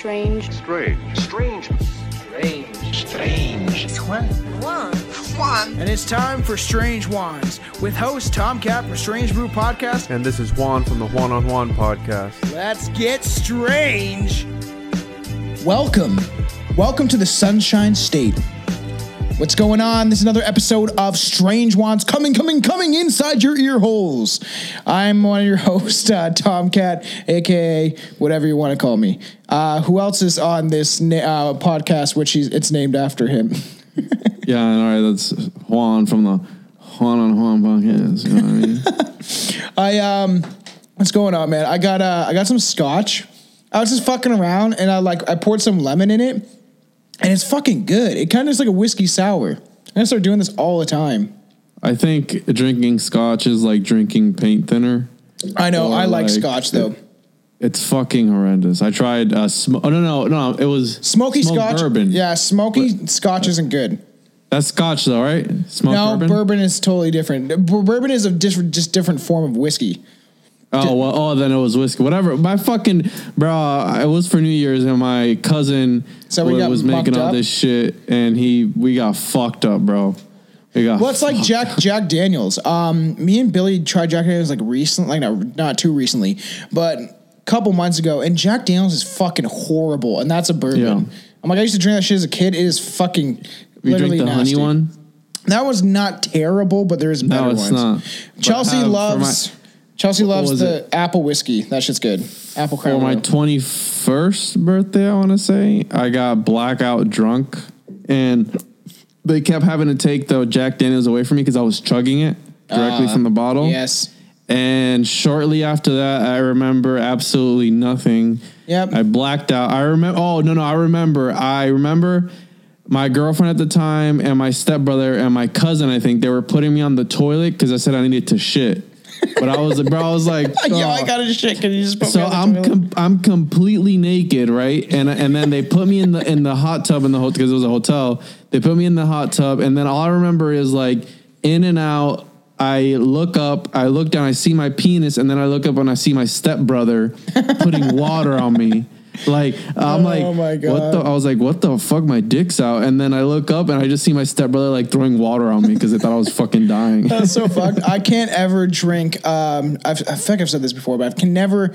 Strange. Strange. Strange. Strange. Strange. Juan. Juan. And it's time for Strange Wands with host Tom Cap from Strange Brew Podcast. And this is Juan from the Juan on Juan podcast. Let's get strange. Welcome. Welcome to the Sunshine State. What's going on? This is another episode of Strange Wands coming, coming, coming inside your ear holes. I'm one of your hosts, uh, Tomcat, aka whatever you want to call me. Uh, who else is on this na- uh, podcast, which he's, it's named after him? Yeah, all right, that's Juan from the Juan on Juan podcast. You know what I mean? I um, what's going on, man? I got uh, I got some scotch. I was just fucking around, and I like I poured some lemon in it, and it's fucking good. It kind of is like a whiskey sour. I'm gonna start doing this all the time. I think drinking scotch is like drinking paint thinner. I know. Or I like, like scotch though. It's fucking horrendous. I tried uh, sm- oh no no no it was Smoky scotch. bourbon. Yeah, smoky scotch isn't good. that's scotch though, right? Smoked No, bourbon. bourbon? is totally different. Bourbon is a different, just different form of whiskey. Oh well, oh then it was whiskey. Whatever. My fucking bro, it was for New Year's, and my cousin So we got was making all up? this shit, and he we got fucked up, bro. We got Well, it's like Jack Jack Daniels. Um, me and Billy tried Jack Daniels like recent, like not not too recently, but a couple months ago. And Jack Daniels is fucking horrible, and that's a bourbon. Yeah. I'm like, I used to drink that shit as a kid. It is fucking you literally drink the nasty. honey one. That was not terrible, but there's better No, it's ones. not. But Chelsea have- loves Chelsea loves the it? apple whiskey. That shit's good. Apple For crown. my 21st birthday, I want to say, I got blackout drunk and they kept having to take the Jack Daniels away from me because I was chugging it directly Uh, from the bottle. yes. And shortly after that, I remember absolutely nothing. Yep. I blacked out. I remember, oh, no, no, I remember. I remember my girlfriend at the time and my stepbrother and my cousin, I think, they were putting me on the toilet because I said I needed to shit. But I was like, bro, I was like, Yo, oh. I got a shit because you just put So me on the I'm com- I'm completely naked, right? And and then they put me in the in the hot tub in the hotel because it was a hotel. They put me in the hot tub, and then all I remember is like in and out. I look up, I look down, I see my penis, and then I look up and I see my stepbrother putting water on me. Like I'm Oh like, my what the? I was like, what the fuck? My dick's out, and then I look up and I just see my stepbrother like throwing water on me because they thought I was fucking dying. That's so fucked. I can't ever drink. Um, I've, I like I've said this before, but I can never.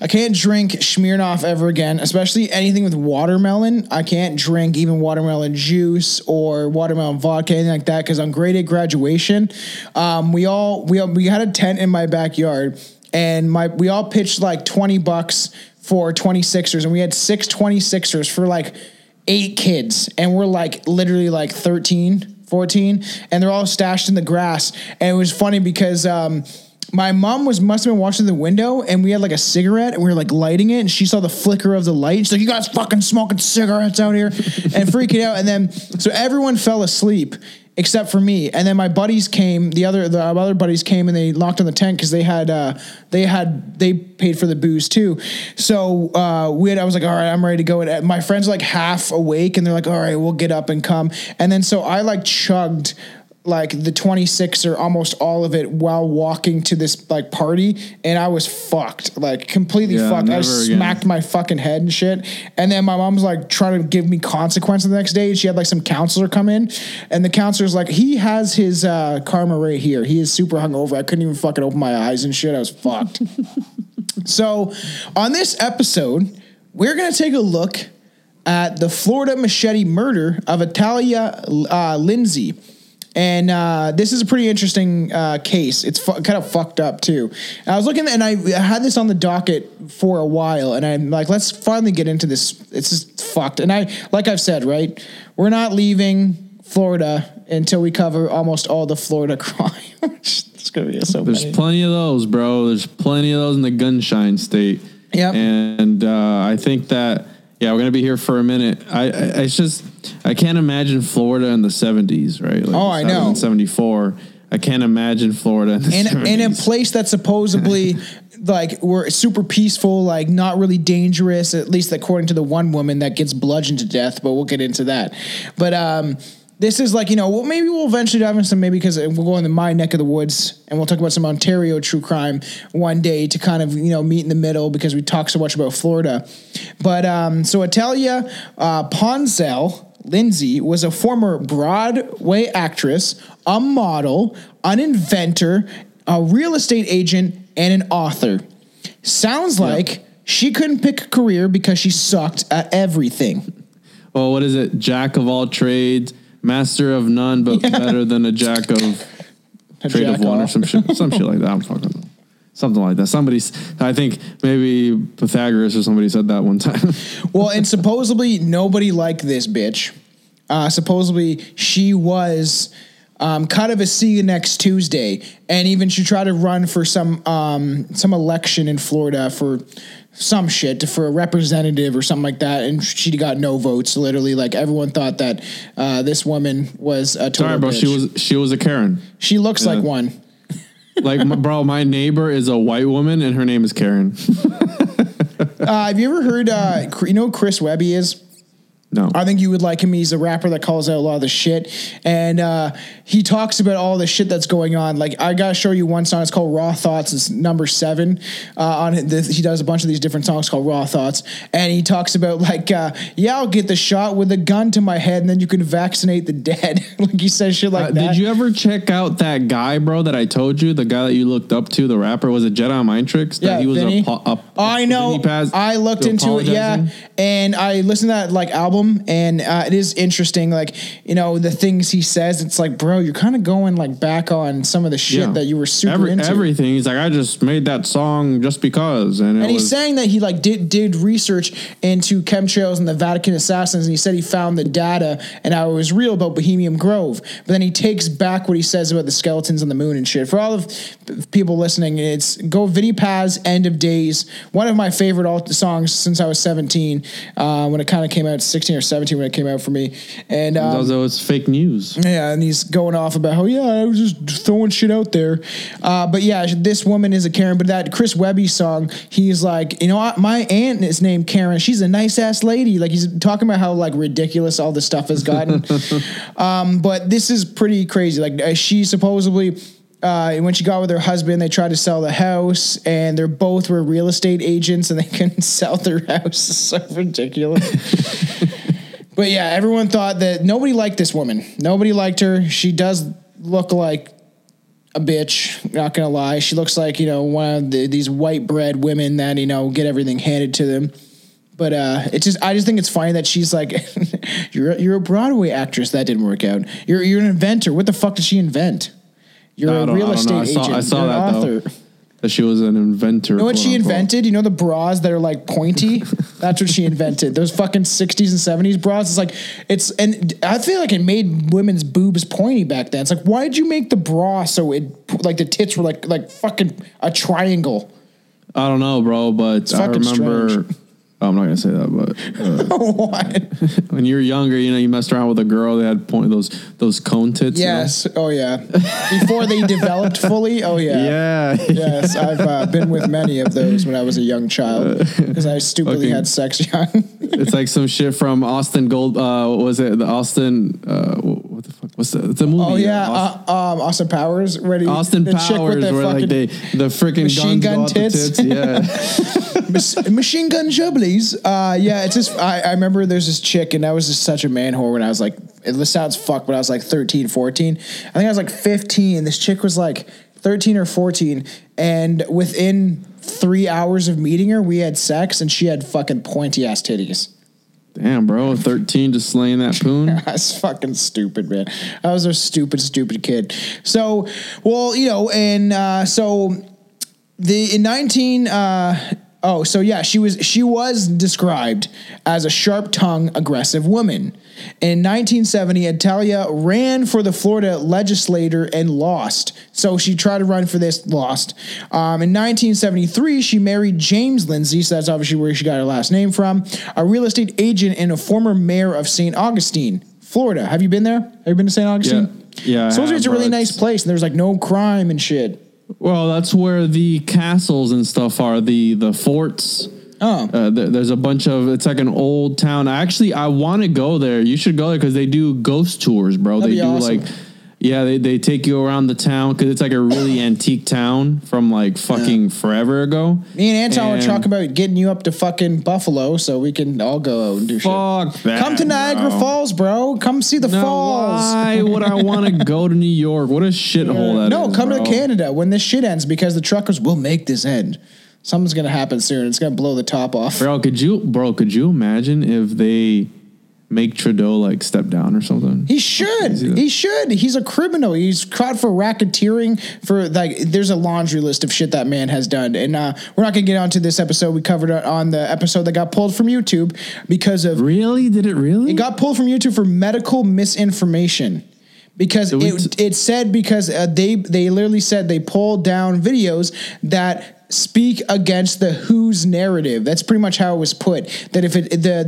I can't drink Smirnoff ever again, especially anything with watermelon. I can't drink even watermelon juice or watermelon vodka, anything like that, because on grade eight graduation, um, we all we we had a tent in my backyard, and my we all pitched like twenty bucks for 26ers, and we had six 26ers for like eight kids, and we're like literally like 13. 14 and they're all stashed in the grass. And it was funny because um my mom was must have been watching the window and we had like a cigarette and we were like lighting it and she saw the flicker of the light. She's like you guys fucking smoking cigarettes out here? And freaking out. And then so everyone fell asleep except for me. And then my buddies came the other the other buddies came and they locked on the tent because they had uh they had they paid for the booze too. So uh we had i was like all right i'm ready to go. And my friends like half awake and they're like all right we'll get up and come. And then so i like chugged like the 26 or almost all of it while walking to this like party and I was fucked like completely Yeah, fucked. I again. smacked my fucking head and shit. And then my mom's like trying to give me consequences the next day and she had like some counselor come in and the counselor's like he has his uh, karma right here. He is super hungover. I couldn't even fucking open my eyes and shit. I was fucked. So on this episode we're gonna take a look at the Florida machete murder of Italia uh, Lindsay. And uh, this is a pretty interesting uh, case. It's fu- kind of fucked up too. And I was looking, and I I had this on the docket for a while, and I'm like, let's finally get into this. It's just fucked. And I, like I've said, right, we're not leaving Florida until we cover almost all the Florida crime. it's gonna be so There's many. plenty of those, bro. There's plenty of those in the gunshine state. Yep. And uh, I think that yeah, we're gonna be here for a minute. I, I it's just I can't imagine Florida in the '70s, right? Like Oh, I know. '74. I can't imagine Florida in the in, 70s. in a place that's supposedly like we're super peaceful, like not really dangerous, at least according to the one woman that gets bludgeoned to death. But we'll get into that. But um, this is like you know well, maybe we'll eventually dive into some maybe because we'll go into my neck of the woods and we'll talk about some Ontario true crime one day to kind of you know meet in the middle because we talk so much about Florida. But um, so Italia uh, Ponzel Lindsay was a former Broadway actress, a model, an inventor, a real estate agent, and an author. Sounds like she couldn't pick a career because she sucked at everything. Well, what is it? Jack of all trades, master of none, but Yeah. better than a jack of A trade jack of one or some shit, some shit like that. I'm fucking something like that. Somebody's, I think maybe Pythagoras or somebody said that one time. Well, and supposedly nobody liked this bitch. Uh, supposedly she was um, kind of a see you next Tuesday, and even she tried to run for some um, some election in Florida for some shit for a representative or something like that, and she got no votes. Literally, like everyone thought that uh, this woman was a total Sorry, bro. bitch. She was she was a Karen. She looks like one. Like, bro, my neighbor is a white woman and her name is Karen. Uh, have you ever heard? Uh, you know Chris Webby is? No, I think you would like him. He's a rapper that calls out a lot of the shit, and uh, he talks about all the shit that's going on. Like I gotta show you one song. It's called Raw Thoughts. It's number seven uh, on. The- He does a bunch of these different songs called Raw Thoughts, and he talks about like, uh, yeah, I'll get the shot with a gun to my head, and then you can vaccinate the dead. like he says shit like Uh, that. did you ever check out that guy, bro? That I told you, the guy that you looked up to, the rapper, was it Jedi Mind Tricks? That Yeah, he was Vinnie. a, a, I know. I looked into it, yeah, and I listened to that like album, and uh, it is interesting. Like you know the things he says, it's like, bro, you're kind of going like back on some of the shit Yeah. that you were super Every- into. Everything. He's like, I just made that song just because, and, and he's was, saying that he like did did research into chemtrails and the Vatican assassins, and he said he found the data and how it was real about Bohemian Grove. But then he takes back what he says about the skeletons on the moon and shit. For all of people listening, it's go Vinnie Paz, "End of Days," one of my favorite alt songs since I was seventeen. Uh, when it kind of came out, sixteen or seventeen when it came out for me, and um, although it's fake news. yeah, and he's going off about how yeah, I was just throwing shit out there. Uh, but yeah, this woman is a Karen. But that Chris Webby song, he's like, you know, what? my aunt is named Karen. She's a nice ass lady. Like he's talking about how like ridiculous all this stuff has gotten. um, but this is pretty crazy. Like uh, she supposedly. Uh, when she got with her husband, they tried to sell the house, and they're both were real estate agents, and they couldn't sell their house. It's so ridiculous. But yeah, everyone thought that nobody liked this woman. Nobody liked her. She does look like a bitch. Not gonna lie, she looks like you know one of the, these white bread women that you know get everything handed to them. But uh, it's just I just think it's funny that she's like, you're a- you're a Broadway actress that didn't work out. You're you're an inventor. What the fuck did she invent? You're I a real I estate. I saw- agent. I saw You're an that, though. That she was an inventor. You know what she unquote. invented? You know the bras that are like pointy? That's what she invented. Those fucking 60s and 70s bras. It's like, it's, and I feel like it made women's boobs pointy back then. It's like, why did you make the bra so it, like the tits were like, like fucking a triangle? I don't know, bro, but I remember. strange. Oh, I'm not gonna say that, but uh, what? when you were younger, you know, you messed around with a girl. They had point those those cone tits. you know? Yes. Oh, yeah. Before they developed fully. Oh, yeah. Yeah. Yes, I've uh, been with many of those when I was a young child because I stupidly Okay. had sex young. it's like some shit from Austin Gold. Uh, what was it the Austin? Uh, what the fuck? What's the? It's a movie. Oh yeah, Austin, uh, um, Austin Powers. He, Austin the Powers, chick with the where like fucking they the freaking machine gun the tits. Yeah. machine gun jubblies. Uh, yeah, it's just I, I remember there's this chick and I was just such a man whore when I was like it sounds fucked, but I was like 13, 14. I think I was like 15. This chick was like 13 or 14, and within three hours of meeting her, we had sex and she had fucking pointy ass titties. Damn, bro, thirteen just slaying that poon. That's fucking stupid, man. I was a stupid, stupid kid. So, well, you know, and uh, so the in nineteen. Uh, oh, so yeah, she was she was described as a sharp-tongued, aggressive woman. In 1970, Italia ran for the Florida legislator and lost. So she tried to run for this, lost. Um, in 1973, she married James Lindsay, so that's obviously where she got her last name from, a real estate agent and a former mayor of St. Augustine, Florida. Have you been there? Have you been to St. Augustine? Yeah, I Supposedly it's a really nice place, and there's like no crime and shit. Well, that's where the castles and stuff are. The the forts. Oh. Uh, there, there's a bunch of it's like an old town. Actually, I want to go there. You should go there because they do ghost tours, bro. That'd they do awesome. like. Yeah, they, they take you around the town because it's like a really antique town from like fucking forever ago. Me and Anton were And- talking about getting you up to fucking Buffalo so we can all go out and do shit. Fuck that. Come to Niagara bro. Falls, bro. Come see the No, falls. why would I want to go to New York? What a shithole that no, is, come bro. to Canada when this shit ends because the truckers will make this end. Something's gonna happen soon. It's gonna blow the top off. Bro, could you, bro? Could you imagine if they make Trudeau like step down or something? He should. He should. He's a criminal. He's caught for racketeering. For like, there's a laundry list of shit that man has done, and uh, we're not gonna get onto this episode. We covered it on the episode that got pulled from YouTube because of Really? Did it really? It got pulled from YouTube for medical misinformation because it, t- it said because uh, they they literally said they pulled down videos that speak against the WHO's narrative. That's pretty much how it was put. That if it the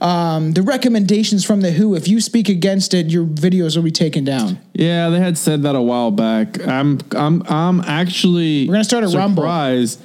the um, the recommendations from the WHO, if you speak against it, your videos will be taken down. Yeah, they had said that a while back. I'm I'm I'm actually We're gonna start a Rumble. surprised.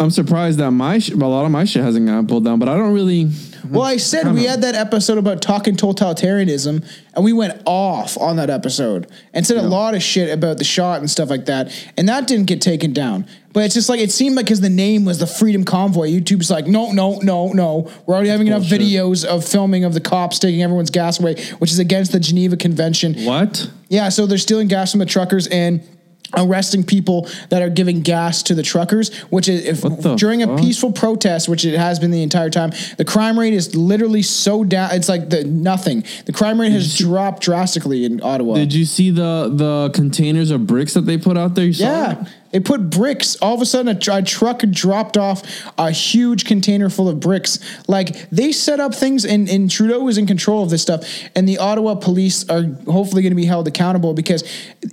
I'm surprised that my sh- a lot of my shit hasn't gotten pulled down, but I don't really. Well, I said we had that episode about talking totalitarianism, and we went off on that episode and said a lot of shit about the shot and stuff like that, and that didn't get taken down. But it's just like it seemed like because the name was the Freedom Convoy, YouTube's like, no, no, no, no. We're already having enough bullshit. videos of filming of the cops taking everyone's gas away, which is against the Geneva Convention. What? Yeah, so they're stealing gas from the truckers and arresting people that are giving gas to the truckers, which is if during a peaceful protest, which it has been the entire time, the crime rate is literally so down. It's like the nothing. The crime rate has dropped drastically in Ottawa. Did you see the the containers of bricks that they put out there? You saw yeah. that? They put bricks. All of a sudden, a, a truck dropped off a huge container full of bricks. Like they set up things, and, and Trudeau was in control of this stuff. And the Ottawa police are hopefully going to be held accountable because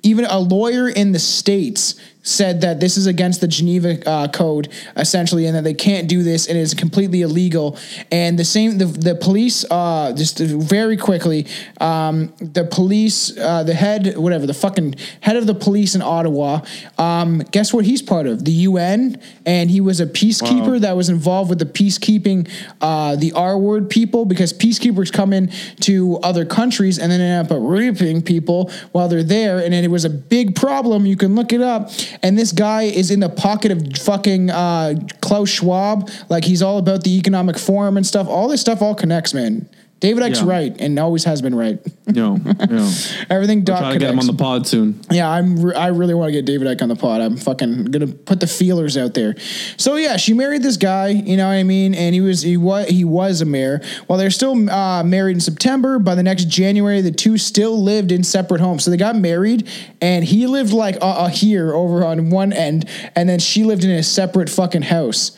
even a lawyer in the states said that this is against the Geneva uh, Code, essentially, and that they can't do this, and it's completely illegal. And the same, the, the police, uh, just very quickly, um, the police, uh, the head, whatever, the fucking head of the police in Ottawa, um, guess what he's part of? The UN, and he was a peacekeeper that was involved with the peacekeeping, uh, the R word people, because peacekeepers come in to other countries and then end up raping people while they're there, and it was a big problem. You can look it up. And this guy is in the pocket of fucking uh, Klaus Schwab, like he's all about the economic forum and stuff. All this stuff all connects, man. David Icke's Yeah. right and always has been right. No, yo. Everything dot Try to get him on the pod soon. Yeah, I'm. Re- I really want to get David Icke on the pod. I'm fucking gonna put the feelers out there. So yeah, she married this guy. You know what I mean? And he was he was he was a mayor. While they're still uh, married in September, by the next January, the two still lived in separate homes. So they got married, and he lived like uh, uh, here over on one end, and then she lived in a separate fucking house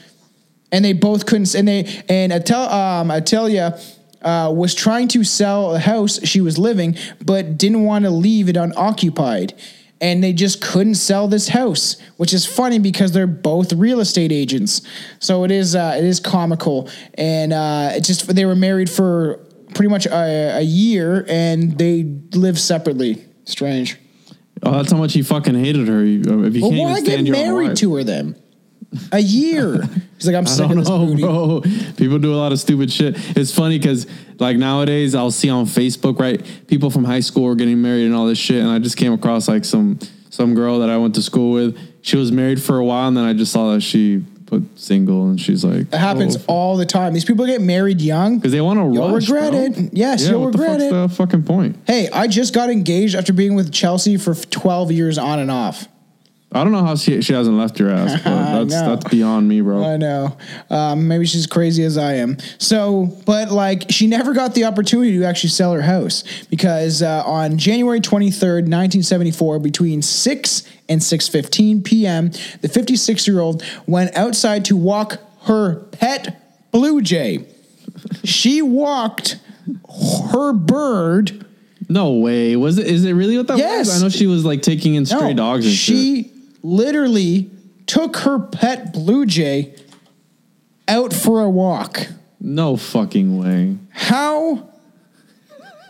and they both couldn't. And they and Atel, um, I tell Atelia uh, was trying to sell a house she was living, but didn't want to leave it unoccupied. And they just couldn't sell this house, which is funny because they're both real estate agents. So it is uh, it is comical, and uh, it just they were married for pretty much a, a year, and they live separately. Strange. Oh, that's how much he fucking hated her. If you Well, can't why even get stand your own married wife. to her then? A year. He's like, I'm sick of this know, booty. bro. People do a lot of stupid shit. It's funny because like nowadays I'll see on Facebook, right? People from high school are getting married and all this shit, and I just came across like some some girl that I went to school with. She was married for a while, and then I just saw that she put single, and she's like, It happens Oh. all the time. These people get married young. because they want to You'll rush. regret bro. it. Yes, Yeah, you'll what the regret fuck's it. The fucking point. Hey, I just got engaged after being with Chelsea for 12 years on and off. I don't know how she she hasn't left your ass. But that's that's beyond me, bro. I know. Um, maybe she's crazy as I am. So, but like, she never got the opportunity to actually sell her house because uh, on January 23rd, 1974, between 6 and 6:15 p.m., the 56 year old went outside to walk her pet blue jay. she walked her bird. No way. Was it? Is it really what that Yes. was? I know she was like taking in stray No, dogs and shit. She literally took her pet blue jay out for a walk. No fucking way. How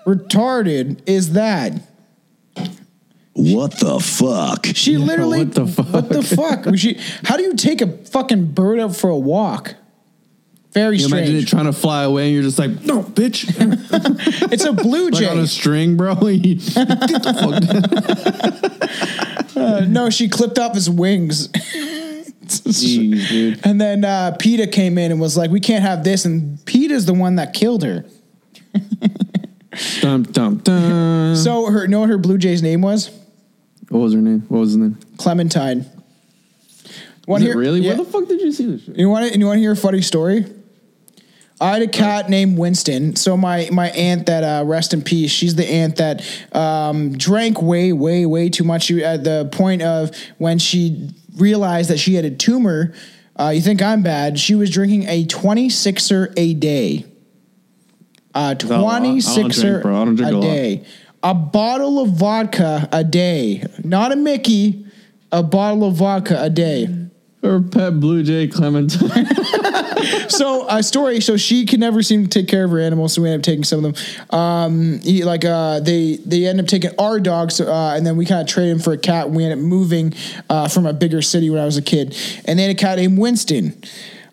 retarded is that? What the fuck? She literally what the fuck? What the fuck? She, how do you take a fucking bird out for a walk? Very You imagine it trying to fly away, and you're just like, no, bitch. It's a blue like on a string, bro. Get the fuck down. Uh, no, she clipped off his wings. Jeez, dude. And then uh, PETA came in and was like, "We can't have this." And PETA's the one that killed her. Dum, dum, dum. So her, know what her Blue Jay's name was? what was her name? What was his name? Clementine. Want it really? Yeah. Where the fuck did you see this shit? You want to? You want to hear a funny story? I had a cat named Winston. So my my aunt that uh, rest in peace. She's the aunt that um, drank way way way too much. She, at the point of when she realized that she had a tumor. Uh, you think I'm bad? She was drinking a 26er a day. A a lot? I don't 26er drink, bro. I don't drink a a day. A bottle of vodka a day. Not a Mickey. A bottle of vodka a day. Her pet Blue Jay Clementine. so a story. So she could never seem to take care of her animals, so we ended up taking some of them. Um, he, like uh, they they ended up taking our dogs, uh, and then we kind of traded him for a cat. And we ended up moving uh, from a bigger city when I was a kid, and they had a cat named Winston,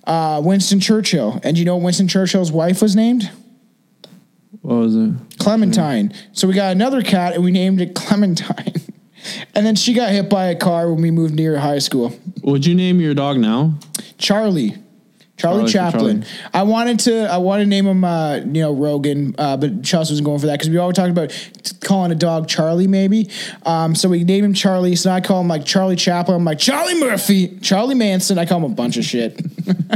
uh, Winston Churchill. And you know what Winston Churchill's wife was named? what was it? Clementine. So we got another cat, and we named it Clementine. and then she got hit by a car when we moved near high school. Would you name your dog now? Charlie. Charlie, Charlie Chaplin. Charlie. I wanted to. I wanted to name him, uh, you know, Rogan, uh, but Chelsea wasn't going for that because we always talked about calling a dog Charlie, maybe. Um, so we named him Charlie. So I call him like Charlie Chaplin. I'm like Charlie Murphy, Charlie Manson. I call him a bunch of shit.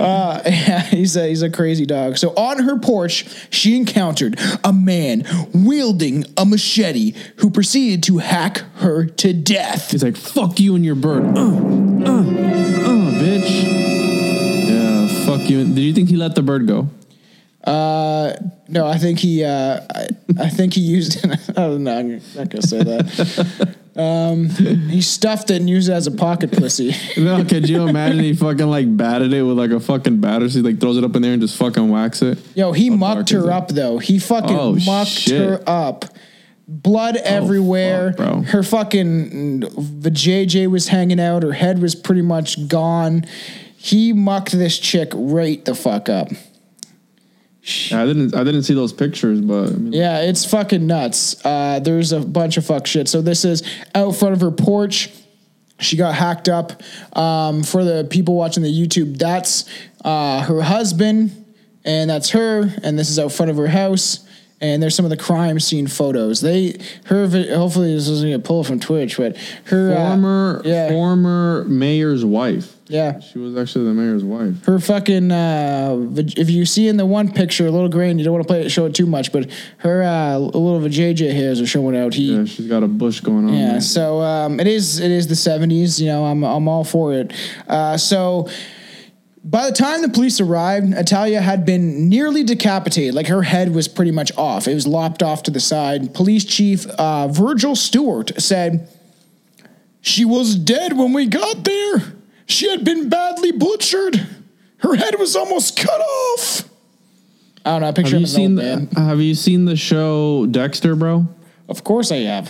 uh, yeah, he's a he's a crazy dog. So on her porch, she encountered a man wielding a machete who proceeded to hack her to death. He's like, fuck you and your bird. Uh, uh, uh, bitch. You. Did you think he let the bird go? Uh, no, I think he. Uh, I, I think he used. I don't. I'm not gonna say that. Um, he stuffed it and used it as a pocket pussy. No, could you imagine he fucking like batted it with like a fucking batter? So he like throws it up in there and just fucking whacks it. Yo, he How mucked her up though. He fucking Oh, mucked shit. her up. Blood everywhere. fuck, bro. Her fucking the JJ was hanging out. Her head was pretty much gone. He mucked this chick right the fuck up. I didn't. I didn't see those pictures, but I mean, Yeah, it's fucking nuts. Uh, there's a bunch of fuck shit. So this is out front of her porch. She got hacked up. Um, for the people watching the YouTube, that's uh, her husband, and that's her, and this is out front of her house. And there's some of the crime scene photos. They, her, hopefully this isn't a pull from Twitch, but her uh, former yeah, former mayor's wife. Yeah, She was actually the mayor's wife. her fucking. Uh, if you see in the one picture a little grain, you don't want to play it, show it too much, but her uh, little vajayjay hairs are showing out. He, Yeah, she's got a bush going on. Yeah, so um, it is it is the seventies. You know, I'm I'm all for it. Uh, so by the time the police arrived, Natalia had been nearly decapitated. Like her head was pretty much off. It was lopped off to the side. Police chief uh, Virgil Stewart said she was dead when we got there. She had been badly butchered. Her head was almost cut off. I don't know. I picture Have you seen the, Have you seen the show Dexter, bro? Of course, I have.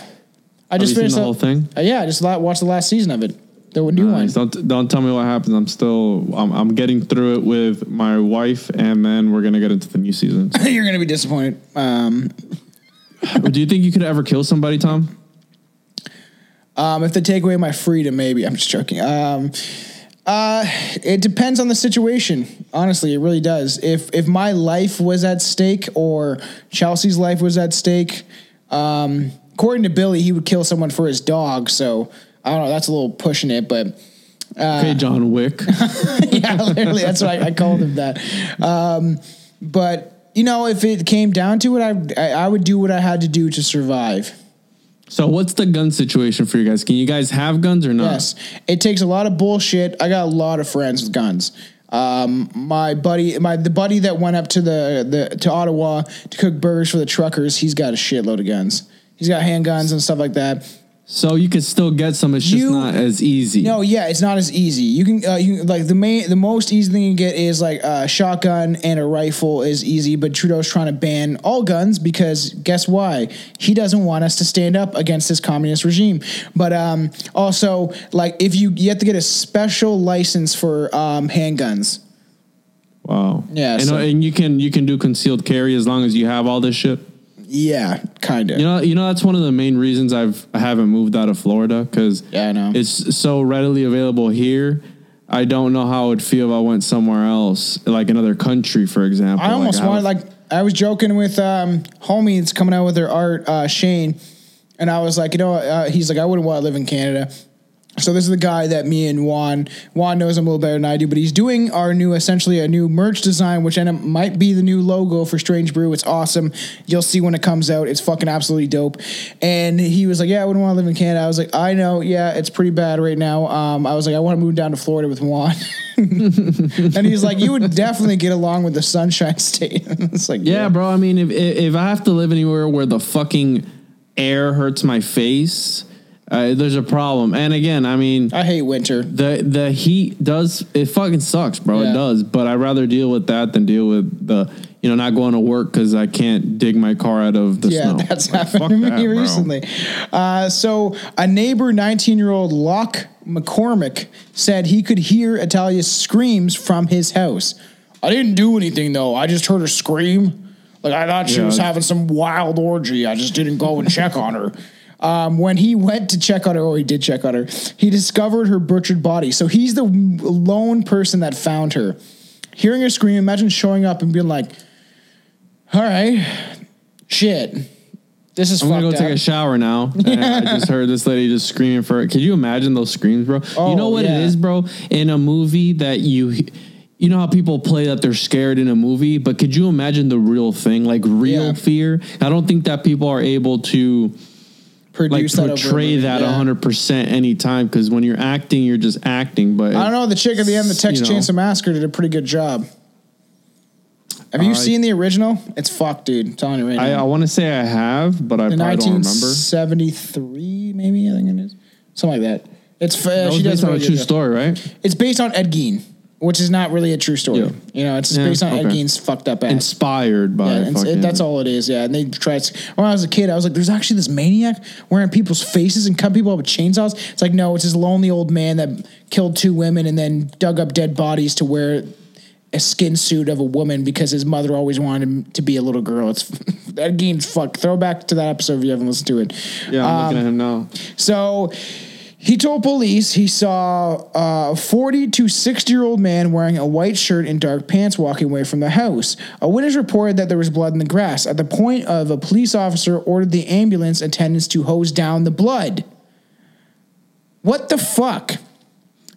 I Have just finished the whole thing? Uh, yeah, I just watched the last season of it. The new Nice. one. Don't don't tell me what happens. I'm still I'm, I'm getting through it with my wife, and then we're gonna get into the new season. You're gonna be disappointed. Um, Do you think you could ever kill somebody, Tom? Um, if they take away my freedom, maybe. I'm just joking. Um, uh, it depends on the situation. Honestly, it really does. If if my life was at stake or Chelsea's life was at stake, um, according to Billy, he would kill someone for his dog. So I don't know. That's a little pushing it, but okay, John Wick. yeah, literally, that's why I, I called him that. Um, but you know, if it came down to it, I, I I would do what I had to do to survive. So what's the gun situation for you guys? Can you guys have guns or not? Yes, it takes a lot of bullshit. I got a lot of friends with guns. Um, my buddy, my the buddy that went up to the, the to Ottawa to cook burgers for the truckers, he's got a shitload of guns. He's got handguns and stuff like that. So you can still get some. It's just You- not as easy. No, yeah, it's not as easy. You can, uh, you like the main, the most easy thing you can get is like a shotgun and a rifle is easy. But Trudeau's trying to ban all guns because guess why? He doesn't want us to stand up against this communist regime. But um, also, like if you you have to get a special license for um, handguns. Wow. Yeah, And, so- and you can you can do concealed carry as long as you have all this shit. Yeah, kind of. You know, you know that's one of the main reasons I've I haven't moved out of Florida because Yeah, I know. it's so readily available here. I don't know how it would feel if I went somewhere else, like another country, for example. I almost have wanted like I was joking with um homie that's coming out with their art, uh, Shane, and I was like, you know, uh, he's like, I wouldn't want to live in Canada. So this is the guy that me and Juan Juan knows him a little better than I do, but he's doing our new essentially a new merch design, which end up might be the new logo for Strange Brew. It's awesome. You'll see when it comes out. It's fucking absolutely dope. And he was like, Yeah, I wouldn't want to live in Canada. I was like, I know, yeah, it's pretty bad right now. Um, I was like, I want to move down to Florida with Juan. and he's like, You would definitely get along with the Sunshine State. it's like, Yeah, bro. I mean, if if I have to live anywhere where the fucking air hurts my face, uh, there's a problem. And again, I mean, I hate winter. the the heat does it fucking sucks, bro. Yeah. It does. But I'd rather deal with that than deal with the you know not going to work because I can't dig my car out of the Yeah, snow. that's Like, happened to me that, bro. recently. Uh, so, a neighbor, 19 year old Locke McCormick, said he could hear Italia's screams from his house. I didn't do anything though. I just heard her scream. Like I thought she Yeah. was having some wild orgy. I just didn't go and check on her. Um, when he went to check on her, oh, he did check on her, he discovered her butchered body. So he's the lone person that found her. Hearing her scream, imagine showing up and being like, "All right, shit, this is I'm gonna go fucked take a shower now. And I just heard this lady just screaming for it. Could you imagine those screams, bro? Oh, you know what yeah. it is, bro? In a movie that you you know how people play that they're scared in a movie, but could you imagine the real thing, like real Yeah. fear? I don't think that people are able to Produce that over portray that yeah. 100% anytime because when you're acting, you're just acting. But I don't know. The chick at the end, the Texas You know. Chainsaw Massacre, did a pretty good job. Have you I- seen the original? It's fucked, dude. I'm telling you right I, I want to say I have, but I the probably don't remember. 1973, maybe I think it is something like that. It's uh, That she does based on a true job. story, right? It's based on Ed Gein, which is not really a true story. Yeah. You know, it's Yeah, based on Ed okay. Gein's fucked up ass. Inspired by. Yeah, fucking- it, that's all it is. Yeah, and they try. To, when I was a kid, I was like, "There's actually this maniac wearing people's faces and cut people up with chainsaws." It's like, no, it's this lonely old man that killed two women and then dug up dead bodies to wear a skin suit of a woman because his mother always wanted him to be a little girl. It's that game's fuck. Throw back to that episode if you haven't listened to it. Yeah, I'm looking Um, at him now. So he told police he saw a 40 to 60 year old man wearing a white shirt and dark pants walking away from the house. A witness reported that there was blood in the grass. At the point of a police officer ordered the ambulance attendants to hose down the blood. What the fuck?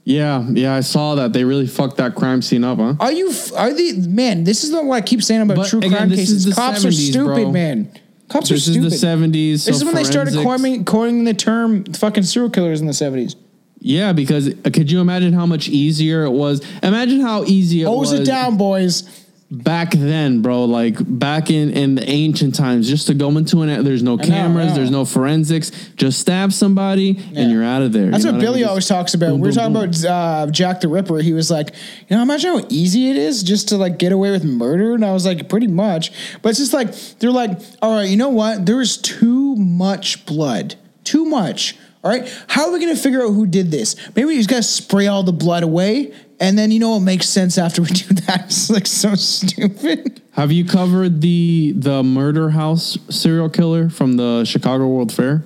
Yeah, yeah, I saw that. They really fucked that crime scene up, huh? Are you? Are the man? This is what I keep saying about But true again, crime cases. Cops are stupid, bro. man. Cops This are is the 70s. This so is when they started coining, coining the term "fucking serial killers" in the seventies. Yeah, because uh, could you imagine how much easier it was? Imagine how easy it Hose was it down, boys. Back then, bro. Like back in in the ancient times, just to go into an there's no cameras, know. there's no forensics. Just stab somebody Yeah. and you're out of there. That's You know what I Billy mean? always talks about. boom, we were boom, talking boom. about uh, Jack the Ripper. He was like, you know, imagine how easy it is just to like get away with murder. And I was like, pretty much. But it's just like they're like, all right, you know what? There is too much blood. Too much. All right. How are we gonna figure out who did this? Maybe we just gotta spray all the blood away. And then you know what makes sense after we do that? It's like so stupid. Have you covered the the murder house serial killer from the Chicago World Fair?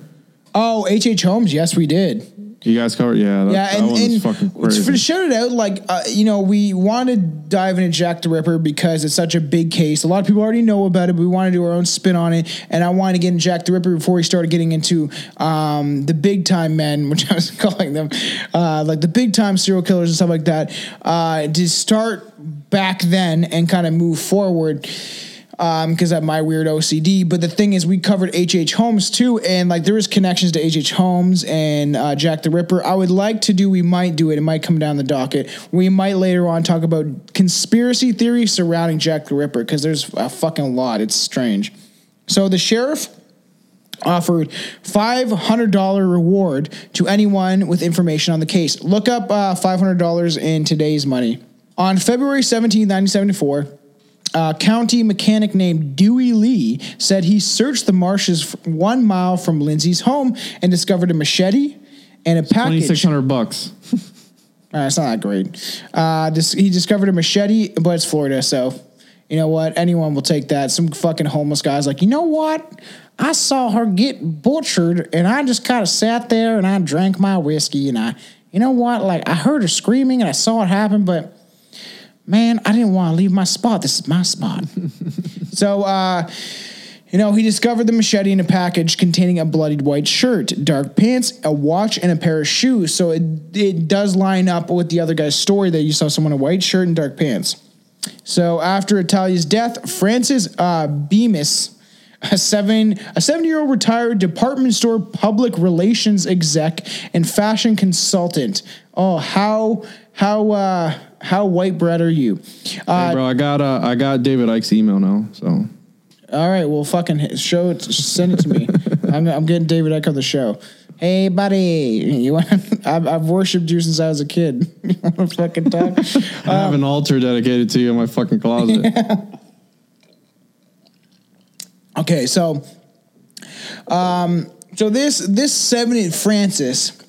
Oh, H. H. Holmes. Yes, we did. You guys covered? Yeah, that, Yeah, that and, one and fucking for crazy. to shout it out, like uh, you know, we want to dive into Jack the Ripper because it's such a big case. A lot of people already know about it, but we want to do our own spin on it. And I wanted to get into Jack the Ripper before we started getting into um, the big time men, which I was calling them, uh, like the big time serial killers and stuff like that. Uh, to start back then and kind of move forward because I have my weird OCD. But the thing is, we covered H.H. H. Holmes too, and like there is connections to H.H. H. Holmes and uh, Jack the Ripper. I would like to do. We might do it. It might come down the docket. We might later on talk about conspiracy theories surrounding Jack the Ripper because there's a fucking lot. It's strange. So the sheriff offered $500 reward to anyone with information on the case. Look up uh, $500 in today's money. On February 17, 1974, a county mechanic named Dewey Lee said he searched the marshes one mile from Lindsay's home and discovered a machete and a Twenty package. six hundred bucks. Uh, it's not that great. Uh, dis- he discovered a machete, but it's Florida, so you know what? Anyone will take that. Some fucking homeless guy's like, you know what? I saw her get butchered, and I just kind of sat there and I drank my whiskey, and I, you know what? Like I heard her screaming and I saw it happen, but man, I didn't want to leave my spot. This is my spot. so, uh, you know, he discovered the machete in a package containing a bloodied white shirt, dark pants, a watch, and a pair of shoes. So it, it does line up with the other guy's story that you saw someone in a white shirt and dark pants. So after Italia's death, Frances uh, Bemis, a seven a seven year old retired department store public relations exec and fashion consultant. Oh, how how uh, how white bread are you? Uh, Hey, bro, I got uh, I got David Icke's email now. So All right, well, fucking show it. Send it to me. I'm, I'm getting David Icke on the show. Hey, buddy, you want? I've, I've worshipped you since I was a kid. You want to fucking talk? I have an altar dedicated to you in my fucking closet. Okay, so, um, so this this seventy Frances,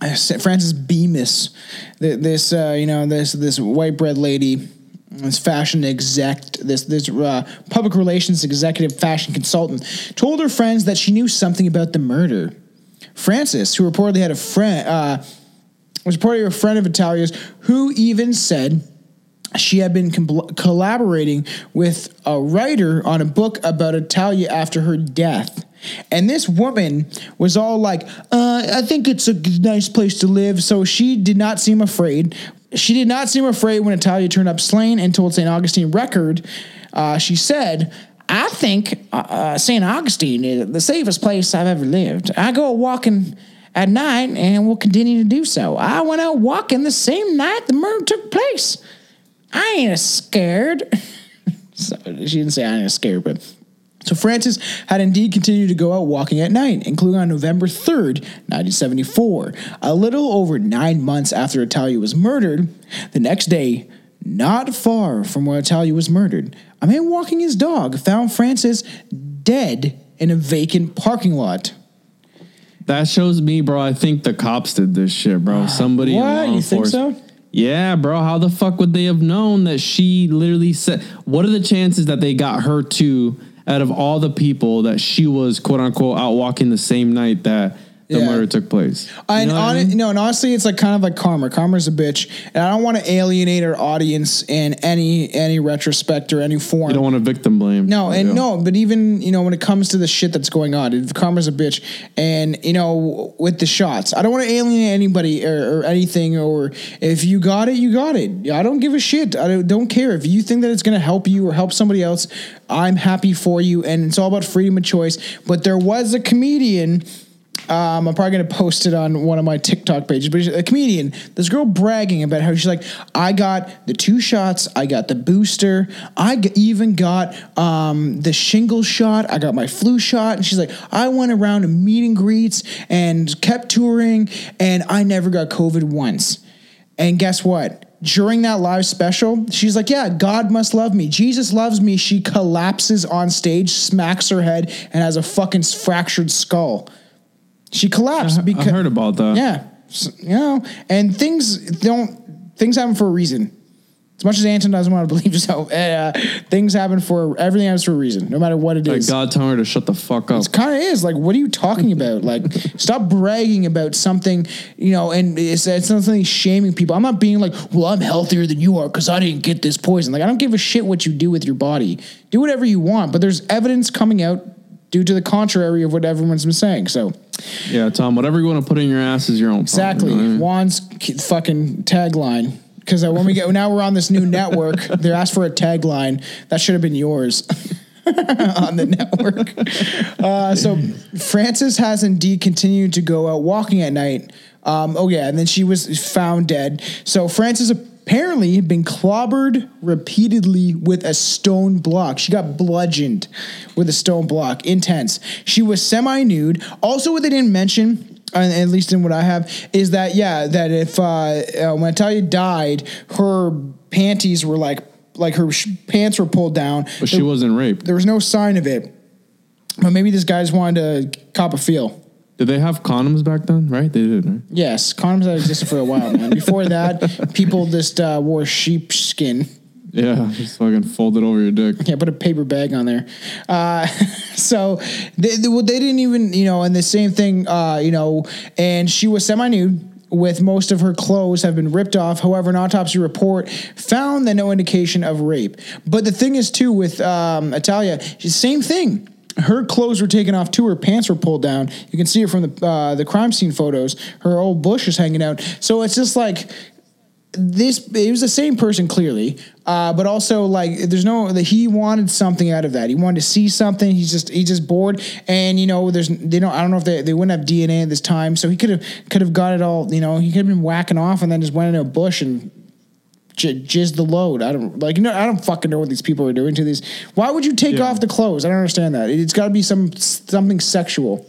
uh, Frances Bemis, this uh, you know this this white bread lady, this fashion exec, this this uh, public relations executive fashion consultant, told her friends that she knew something about the murder. Frances, who reportedly had a friend, uh, was reportedly a friend of Italia's, who even said she had been collaborating with a writer on a book about Italia after her death. And this woman was all like, uh, I think it's a nice place to live. So she did not seem afraid. She did not seem afraid when Italia turned up slain and told St. Augustine Record. Uh, she said, I think uh, uh, St. Augustine is the safest place I've ever lived. I go walking at night and will continue to do so. I went out walking the same night the murder took place. I ain't scared. so, she didn't say I ain't scared, but so Frances had indeed continued to go out walking at night, including on November 3rd, 1974, a little over nine months after Italia was murdered. The next day, not far from where Italia was murdered, a man walking his dog found Frances dead in a vacant parking lot. that shows me, bro. I think the cops did this shit, bro. Somebody. What? You think so? Yeah, bro. How the fuck would they have known that she literally said? What are the chances that they got her too? Out of all the people that she was quote unquote out walking the same night that the Yeah. murder took place. You And know what I mean? no, and honestly, it's like kind of like karma. Karma's a bitch, and I don't want to alienate our audience in any any retrospect or any form. You don't want to victim blame. No, and Yeah. no, but even you know when it comes to the shit that's going on, it- karma's a bitch, and you know with the shots, I don't want to alienate anybody or, or anything. Or if you got it, you got it. I don't give a shit. I don't, don't care if you think that it's gonna help you or help somebody else. I'm happy for you, and it's all about freedom of choice. But there was a comedian. Um, I'm probably gonna post it on one of my TikTok pages. But a comedian, this girl bragging about how she's like, I got the two shots, I got the booster, I g- even got um, the shingle shot, I got my flu shot, and she's like, I went around to meet and greets and kept touring, and I never got COVID once. And guess what? During that live special, she's like, Yeah, God must love me. Jesus loves me. She collapses on stage, smacks her head, and has a fucking fractured skull. She collapsed I because heard about that. yeah, S- you know, and things don't things happen for a reason. As much as Anton doesn't want to believe so, uh, things happen for everything happens for a reason, no matter what it Like is. God telling her to shut the fuck up. It kind of is like, what are you talking about? Like, stop bragging about something, you know, and it's, it's not something shaming people. I'm not being like, well, I'm healthier than you are because I didn't get this poison. Like, I don't give a shit what you do with your body. Do whatever you want, but there's evidence coming out due to the contrary of what everyone's been saying. So, Yeah, Tom. Whatever you want to put in your ass is your own. problem, Exactly. you know? Juan's fucking tagline. Because when we get now we're on this new network, they asked for a tagline that should have been yours on the network. Uh, so Frances has indeed continued to go out walking at night. Um, oh yeah, and then she was found dead. So Frances apparently had been clobbered repeatedly with a stone block. She got bludgeoned with a stone block. Intense. She was semi nude. Also, what they didn't mention at least in what I have, is that yeah, that if uh, uh, when Natalia died, her panties were like like her sh- pants were pulled down, But she wasn't raped. there was no sign of it. But maybe this guy just wanted to cop a feel. Did they have condoms back then? Right, they did. Right? Yes, condoms had existed for a while, man. Before that, people just uh, wore sheepskin. Yeah, just fucking fold it over your dick. Yeah, put a paper bag on there. Uh, so they, they, well, they didn't even, you know, and the same thing, uh, you know, and she was semi nude. With most of her clothes have been ripped off. However, an autopsy report found that no indication of rape. But the thing is, too, with um, Italia, same thing. Her clothes were taken off too. Her pants were pulled down. You can see it from the uh, the crime scene photos. Her old bush is hanging out. So it's just like this it was the same person clearly uh, but also like there's no that he wanted something out of that he wanted to see something he's just he's just bored and you know there's they don't i don't know if they, they wouldn't have dna at this time so he could have could have got it all you know he could have been whacking off and then just went into a bush and j- jizzed the load i don't like you know i don't fucking know what these people are doing to these why would you take Yeah. off the clothes i don't understand that it's got to be some something sexual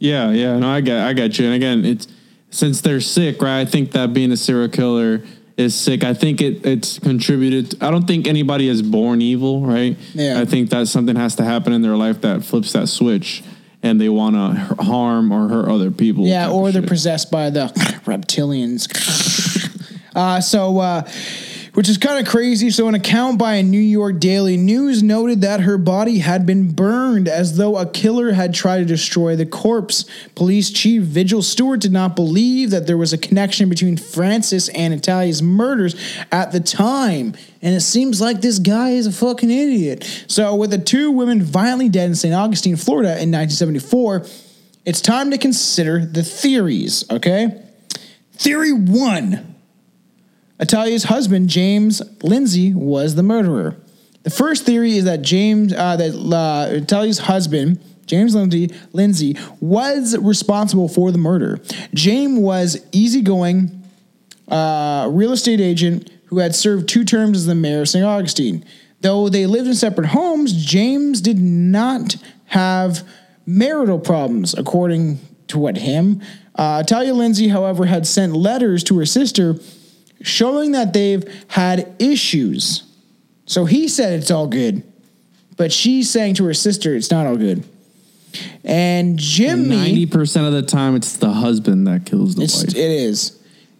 Yeah, yeah. No, I get, I get you. And again, it's since they're sick, right? I think that being a serial killer is sick. I think it it's contributed. I don't think anybody is born evil, right? Yeah. I think that something has to happen in their life that flips that switch, and they want to harm or hurt other people. Yeah, or they're shit. possessed by the reptilians. uh, so, uh, which is kind of crazy. So, an account by a New York Daily News noted that her body had been burned as though a killer had tried to destroy the corpse. Police Chief Virgil Stewart did not believe that there was a connection between Frances and Italia's murders at the time. And it seems like this guy is a fucking idiot. So, with the two women violently dead in St. Augustine, Florida in 1974, it's time to consider the theories, okay? Theory one Italia's husband, James Lindsay, was the murderer. The first theory is that James, uh, that uh, Italia's husband, James Lindsay, Lindsay, was responsible for the murder. James was easygoing, uh, real estate agent who had served two terms as the mayor of St. Augustine. Though they lived in separate homes, James did not have marital problems, according to what him. Uh, Talia Lindsay, however, had sent letters to her sister showing that they've had issues. So he said it's all good, but she's saying to her sister it's not all good. And Jimmy, ninety percent of the time it's the husband that kills the wife. it is.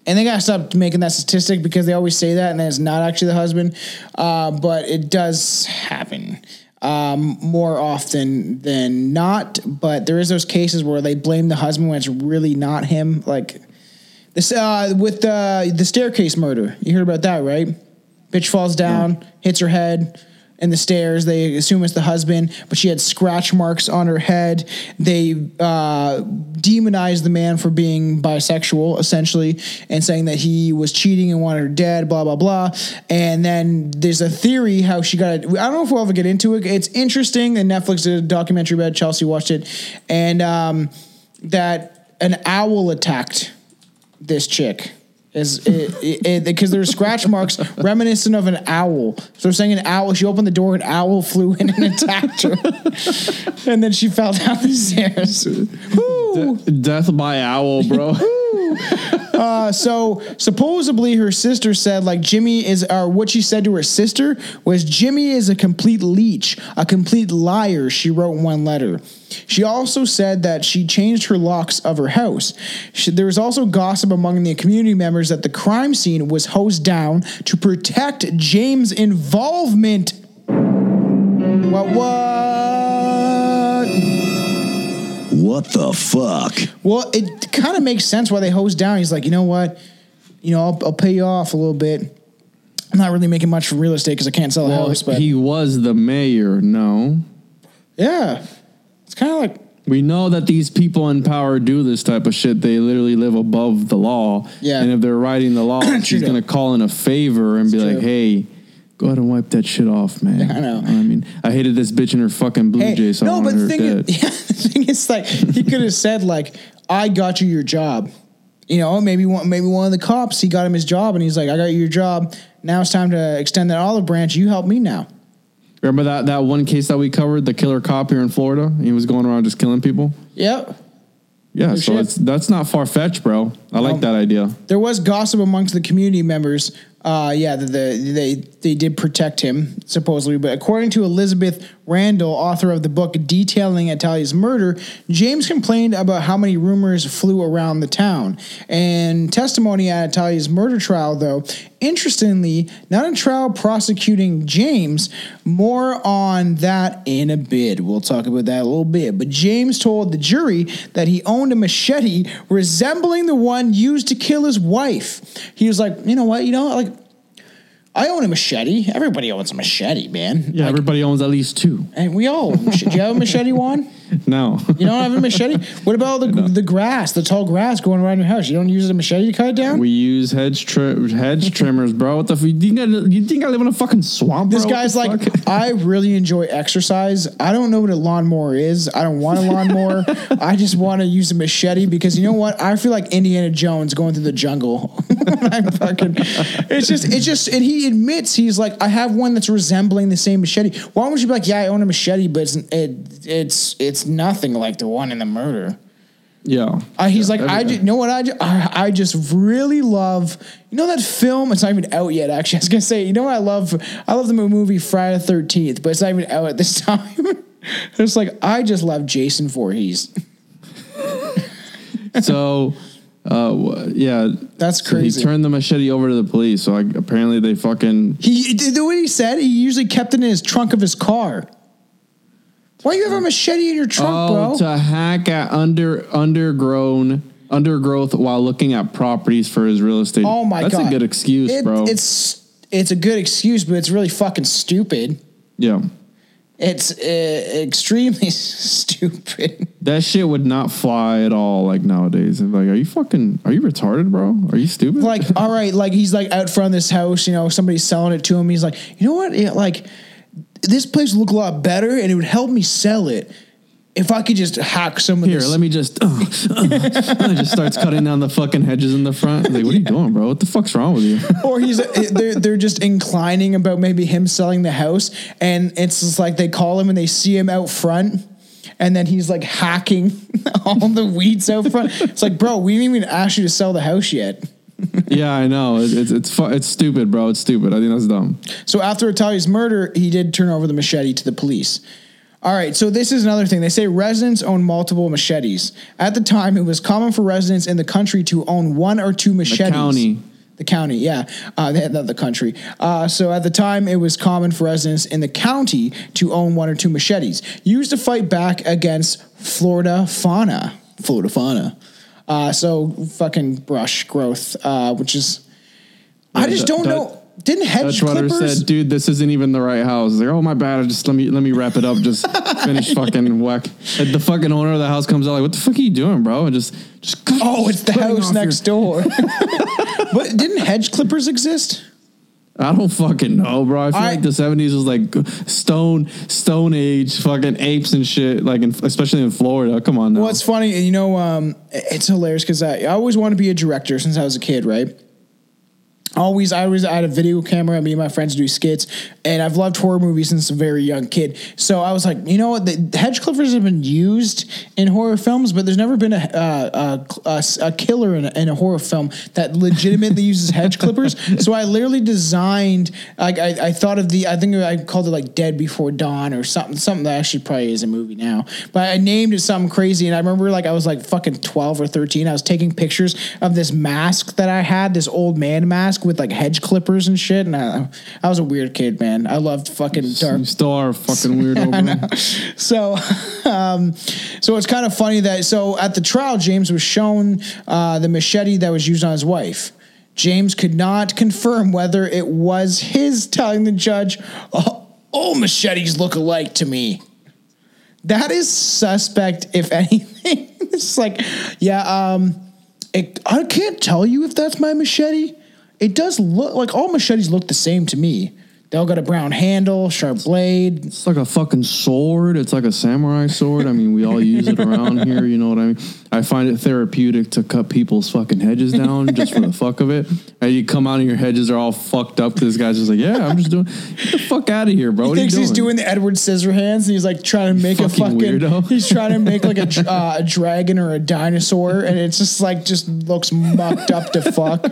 And they gotta stop making that statistic because they always say that, and then it's not actually the husband. Uh, but it does happen um, more often than not. But there is those cases where they blame the husband when it's really not him. Like this uh, with the the staircase murder. You heard about that, right? Bitch falls down, hits her head in the stairs. They assume it's the husband, but she had scratch marks on her head. They uh, demonized the man for being bisexual, essentially, and saying that he was cheating and wanted her dead. Blah blah blah. And then there's a theory how she got. I don't know if we'll ever get into it. It's interesting. And Netflix did a documentary about it. Chelsea watched it, and um, that an owl attacked this chick is eh, eh, eh, it because there's scratch marks reminiscent of an owl. So they're saying an owl. She opened the door, an owl flew in and attacked her, and then she fell down the stairs. Woo. Death by owl, bro. Uh, so supposedly her sister said like Jimmy is or what she said to her sister was Jimmy is a complete leech, a complete liar, she wrote in one letter. She also said that she changed her locks of her house. She, there was also gossip among the community members that the crime scene was hosed down to protect James' involvement. What what? What the fuck? Well, it kind of makes sense why they hose down. He's like, you know what? You know, I'll, I'll pay you off a little bit. I'm not really making much from real estate because I can't sell a house, but he was the mayor. No, yeah, it's kind of like we know that these people in power do this type of shit. They literally live above the law. Yeah. and if they're writing the law, she's gonna call in a favor and be It's like, "Hey, go ahead and wipe that shit off, man." I know. I mean, I hated this bitch in her fucking blue hey, jays. So I no, but the thing, dead. is, yeah, the thing is, like he could have said like, I got you your job. You know, maybe one, maybe one of the cops he got him his job, and he's like, I got you your job. Now it's time to extend that olive branch. You help me now. Remember that that one case that we covered, the killer cop here in Florida? He was going around just killing people. Yep. Yeah, so shit. it's that's not far fetched, bro. I like Um, that idea. There was gossip amongst the community members. Uh, yeah, that the, they they did protect him supposedly, but according to Elizabeth Randall, author of the book detailing Atalia's murder, James complained about how many rumors flew around the town. And testimony at Atalia's murder trial, though, interestingly, not a trial prosecuting James, more on that in a bit. We'll talk about that a little bit. But James told the jury that he owned a machete resembling the one used to kill his wife. He was like, you know what, you know, like I own a machete. Everybody owns a machete, man. Yeah, Like, everybody owns at least two. and we all. own. Do you have a machete, Juan? No. You don't have a machete? What about the the grass, the tall grass going around your house? You don't use a machete to cut it down? we use hedge tri- hedge trimmers, bro. What the f- you think I, you think I live in a fucking swamp, bro? this guy's like, fuck? I really enjoy exercise. I don't know what a lawnmower is. I don't want a lawnmower. I just want to use a machete because you know what? I feel like Indiana Jones going through the jungle. I'm fucking. It's just, it's just, and he admits he's like, I have one that's resembling the same machete. Why would you be like, yeah, I own a machete, but it's it, it's it's nothing like the one in the murder. yeah. Uh, he's like, I just, you know what? I, ju- I, I just really love, you know, that film. It's not even out yet. Actually, I was gonna say, you know, what I love, I love the movie Friday the Thirteenth, but it's not even out at this time. it's like I just love Jason Voorhees. so uh yeah That's so he turned the machete over to the police so I, apparently they fucking He the way he said he usually kept it in his trunk of his car. Why you have a machete in your trunk, oh bro? to hack at under undergrown undergrowth while looking at properties for his real estate. Oh my that's god, a good excuse It- bro. It's it's a good excuse, but it's really fucking stupid. yeah. It's uh, extremely stupid. that shit would not fly at all like nowadays. Like are you fucking are you retarded bro? Are you stupid? Like all right like he's like out front of this house you know somebody's selling it to him. He's like you know what? Yeah, like this place would look a lot better and it would help me sell it if i could just hack some of Here, this let me just. Uh, uh, just starts cutting down the fucking hedges in the front. Like, what are you doing, bro? What the fuck's wrong with you? or he's they're, they're just inclining about maybe him selling the house and it's just like they call him and they see him out front and then he's like hacking all the weeds out front it's like bro we didn't even ask you to sell the house yet yeah, I know. It's it's it's, fu- it's stupid, bro. It's stupid. I think that's dumb. So after Italia's murder, he did turn over the machete to the police. All right, so this is another thing. They say residents own multiple machetes. At the time, it was common for residents in the country to own one or two machetes. county. The county, yeah, uh, not the country. Uh, so at the time, it was common for residents in the county to own one or two machetes, used to fight back against Florida fauna. Florida fauna. Uh, so fucking brush growth, uh, which is, I just don't know. Didn't hedge Dutch clippers? said, "Dude, this isn't even the right house." Like, oh my bad. Just let me let me wrap it up. Just finish fucking whack. And the fucking owner of the house comes out like, "What the fuck are you doing, bro?" And just just Oh, it's the house off your- next door. but didn't hedge clippers exist? I don't fucking know, bro. I feel I- like the seventies was like stone stone age fucking apes and shit. Like in, especially in Florida. Come on now. Well, it's funny, and you know, um, it's hilarious because I, I always wanted to be a director since I was a kid, right? Always, I was had a video camera. Me and my friends do skits, and I've loved horror movies since a very young kid. So I was like, you know what? The hedge clippers have been used in horror films, but there's never been a uh, a, a, a killer in a, in a horror film that legitimately uses hedge clippers. So I literally designed. Like I, I thought of the. I think I called it like Dead Before Dawn or something. Something that actually probably is a movie now. But I named it something crazy, and I remember like I was like fucking twelve or thirteen. I was taking pictures of this mask that I had, this old man mask with like hedge clippers and shit. And I, I was a weird kid, man. I loved fucking dark you still are fucking weirdo. bro. so, um, so it's kind of funny that so at the trial, James was shown uh, the machete that was used on his wife. James could not confirm whether it was his, telling the judge, "Oh, all machetes look alike to me." That is suspect, if anything. it's like, yeah, um, it, I can't tell you if that's my machete. It does look like all machetes look the same to me. They all got a brown handle, sharp blade, It's like a fucking sword. It's like a samurai sword. I mean, we all use it around here. You know what I mean? I find it therapeutic to cut people's fucking hedges down just for the fuck of it. And you come out and your hedges are all fucked up. This guy's just like, yeah, I'm just doing. Get the fuck out of here, bro. He what thinks doing? he's doing the Edward Scissorhands, and he's like trying to make a Fucking fucking. weirdo. He's trying to make like a, uh, a dragon or a dinosaur, and it's just like just looks mucked up to fuck.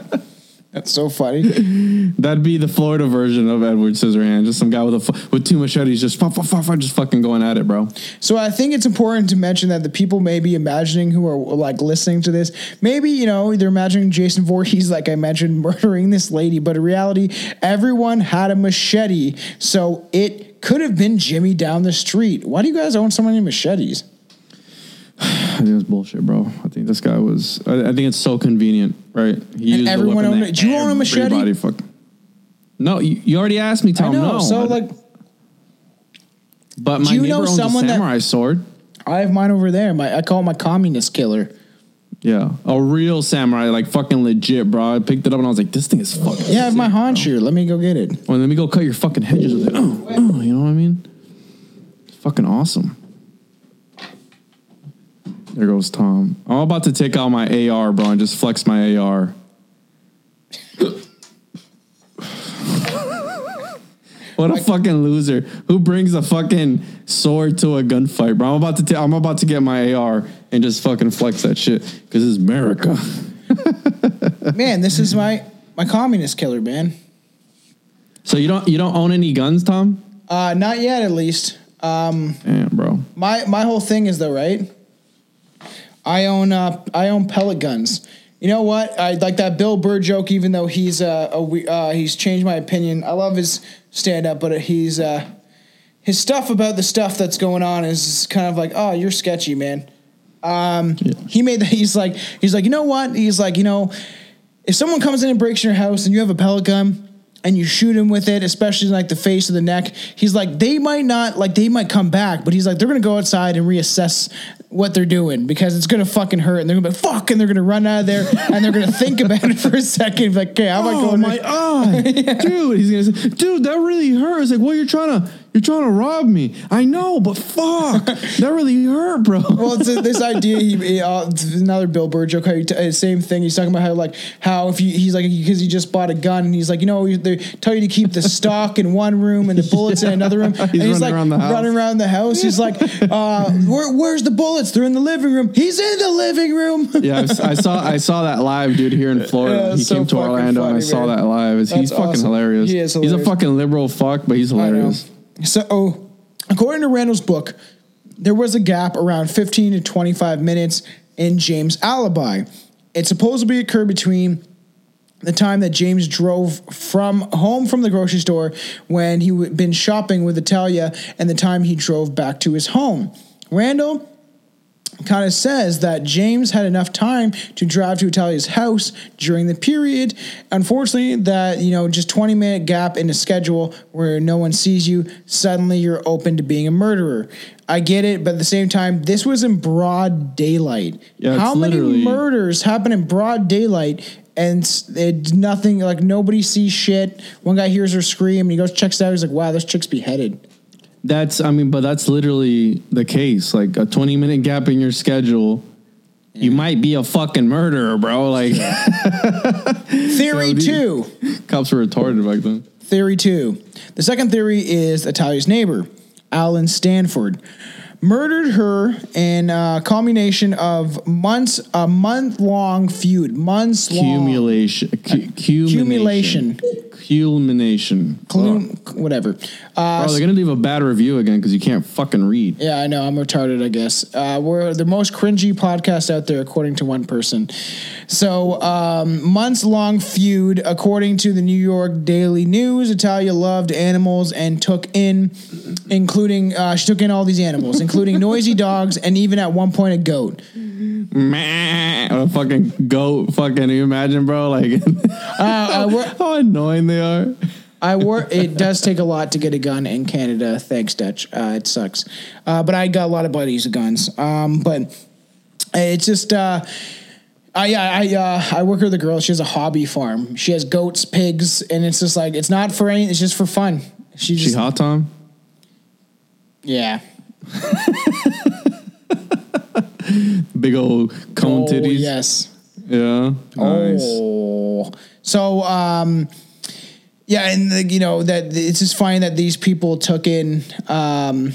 That's so funny. That'd be the Florida version of Edward Scissorhands. Just some guy with a with two machetes, just fuck, just fucking going at it, bro. So I think it's important to mention that the people may be imagining who are like listening to this, maybe you know they're imagining Jason Voorhees, like I mentioned, murdering this lady, but in reality, everyone had a machete, so it could have been Jimmy down the street. Why do you guys own so many machetes? I think it's bullshit, bro. I think this guy was. I, I think it's so convenient, right? He used everyone owned it. Do you own a machete? everybody Fuck. No, you, you already asked me, I Tom. know. No, so I- like, but my you neighbor know owns someone a that- samurai sword. I have mine over there. My I call it my communist killer. Yeah, a real samurai, like fucking legit, bro. I picked it up and I was like, this thing is fucking. Yeah, I have my bro. Hanshu. Let me go get it. Well, let me go cut your fucking hedges with it. Oh, oh, you know what I mean? It's fucking awesome. There goes Tom. I'm about to take out my AR, bro, and just flex my AR. what a fucking loser! Who brings a fucking sword to a gunfight, bro? I'm about to. ta- I'm about to get my AR and just fucking flex that shit because it's America. Man, this is my my communist killer, man. So you don't you don't own any guns, Tom? Uh, not yet, at least. Um, Damn, bro. my my whole thing is though, right? I own uh I own pellet guns. You know what? I like that Bill Burr joke, even though he's uh, a uh he's changed my opinion. I love his stand up, but he's uh his stuff about the stuff that's going on is kind of like, oh, you're sketchy, man. Um, he made that. He's like, he's like, you know what? He's like, you know, if someone comes in and breaks your house and you have a pellet gun and you shoot him with it, especially in like the face or the neck, he's like, they might not like they might come back, but he's like, they're gonna go outside and reassess what they're doing because it's gonna fucking hurt and they're gonna be like, fuck and they're gonna run out of there and they're gonna think about it for a second, like, okay, how am I Oh going? my eye, dude! He's gonna say, dude, that really hurts. Like, what well, you're trying to, you're trying to rob me. I know, but fuck, that really hurt, bro. well, it's a, this idea. He, he, uh, another Bill Burr joke. How he t- uh, same thing. He's talking about how like how if you, he's like because he just bought a gun and he's like you know they tell you to keep the stock in one room and the bullets in another room. and he's running like around the house. running around the house. He's like, uh, Where, where's the bullets? They're in the living room. He's in the living room. yeah, I I saw, I saw that live, dude, here in Florida. Yeah, he so came to Orlando, and I funny, saw that live. He's That's fucking awesome. hilarious. He is He's a fucking liberal fuck, but he's hilarious. So, oh, according to Randall's book, there was a gap around 15 to 25 minutes in James' alibi. It supposedly occurred between the time that James drove from home from the grocery store when he had been shopping with Italia and the time he drove back to his home. Randall kind of says that James had enough time to drive to Italia's house during the period. Unfortunately, that you know, just 20 minute gap in the schedule where no one sees you, suddenly you're open to being a murderer. I get it, but at the same time, this was in broad daylight. Yeah, How many literally- murders happen in broad daylight? And it, nothing like nobody sees shit. One guy hears her scream and he goes checks it out. He's like, "Wow, this chick's beheaded." That's, I mean, but that's literally the case. Like a 20 minute gap in your schedule. You might be a fucking murderer, bro. Like Theory two. cops were retarded back then. Theory two. The second theory is Italia's neighbor, Alan Stanford, murdered her in a culmination of months, a month long feud, months long. Accumulation. Cu- Accumulation. Culmination. Clum- whatever. Uh, Bro, they're gonna leave a bad review again because you can't fucking read. yeah, I know. I'm retarded, I guess. Uh, we're the most cringy podcast out there, according to one person. So, um, months long feud, according to the New York Daily News. Italia loved animals and took in, including, uh, she took in all these animals, including noisy dogs and even at one point a goat. Meh, a fucking goat. Fucking, you imagine, bro? Like Uh, how annoying they are. I work. It does take a lot to get a gun in Canada. Thanks, Dutch. Uh, it sucks, uh, but I got a lot of buddies with guns. Um, but it's just. Uh, I I uh, I work with a girl. She has a hobby farm. She has goats, pigs, and it's just like it's not for any. It's just for fun. She She hot, Tom? yeah. Big old cone Oh titties. yes. Yeah. Nice. Oh. So um yeah, and the, you know that it's just fine that these people took in um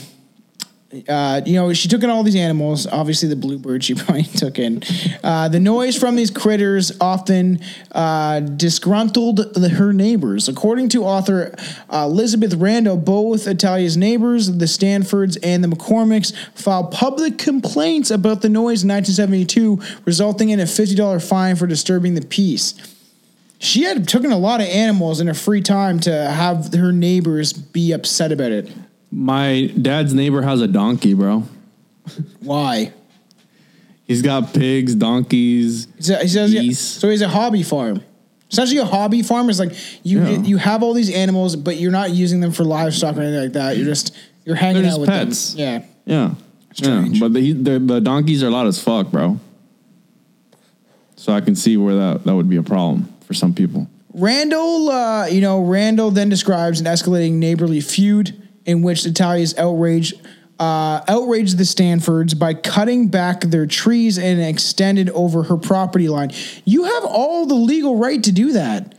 uh, you know, she took in all these animals. Obviously, the bluebird she probably took in. Uh, the noise from these critters often uh, disgruntled the, her neighbors. According to author uh, Elizabeth Randall, both Italia's neighbors, the Stanfords and the McCormicks, filed public complaints about the noise in 1972, resulting in a $50 fine for disturbing the peace. She had taken a lot of animals in her free time to have her neighbors be upset about it. My dad's neighbor has a donkey, bro. Why? He's got pigs, donkeys. He says, he says Geese. so he's a hobby farm. Essentially, a hobby farm is like you Yeah. you have all these animals, but you're not using them for livestock or anything like that. You're just you're hanging They're out with pets. them. Yeah. Yeah. Strange. Yeah, but the, the the donkeys are loud as fuck, bro. So I can see where that that would be a problem for some people. Randall, uh, you know, Randall then describes an escalating neighborly feud in which Italia's outrage uh, outraged the Stanfords by cutting back their trees and extended over her property line. You have all the legal right to do that.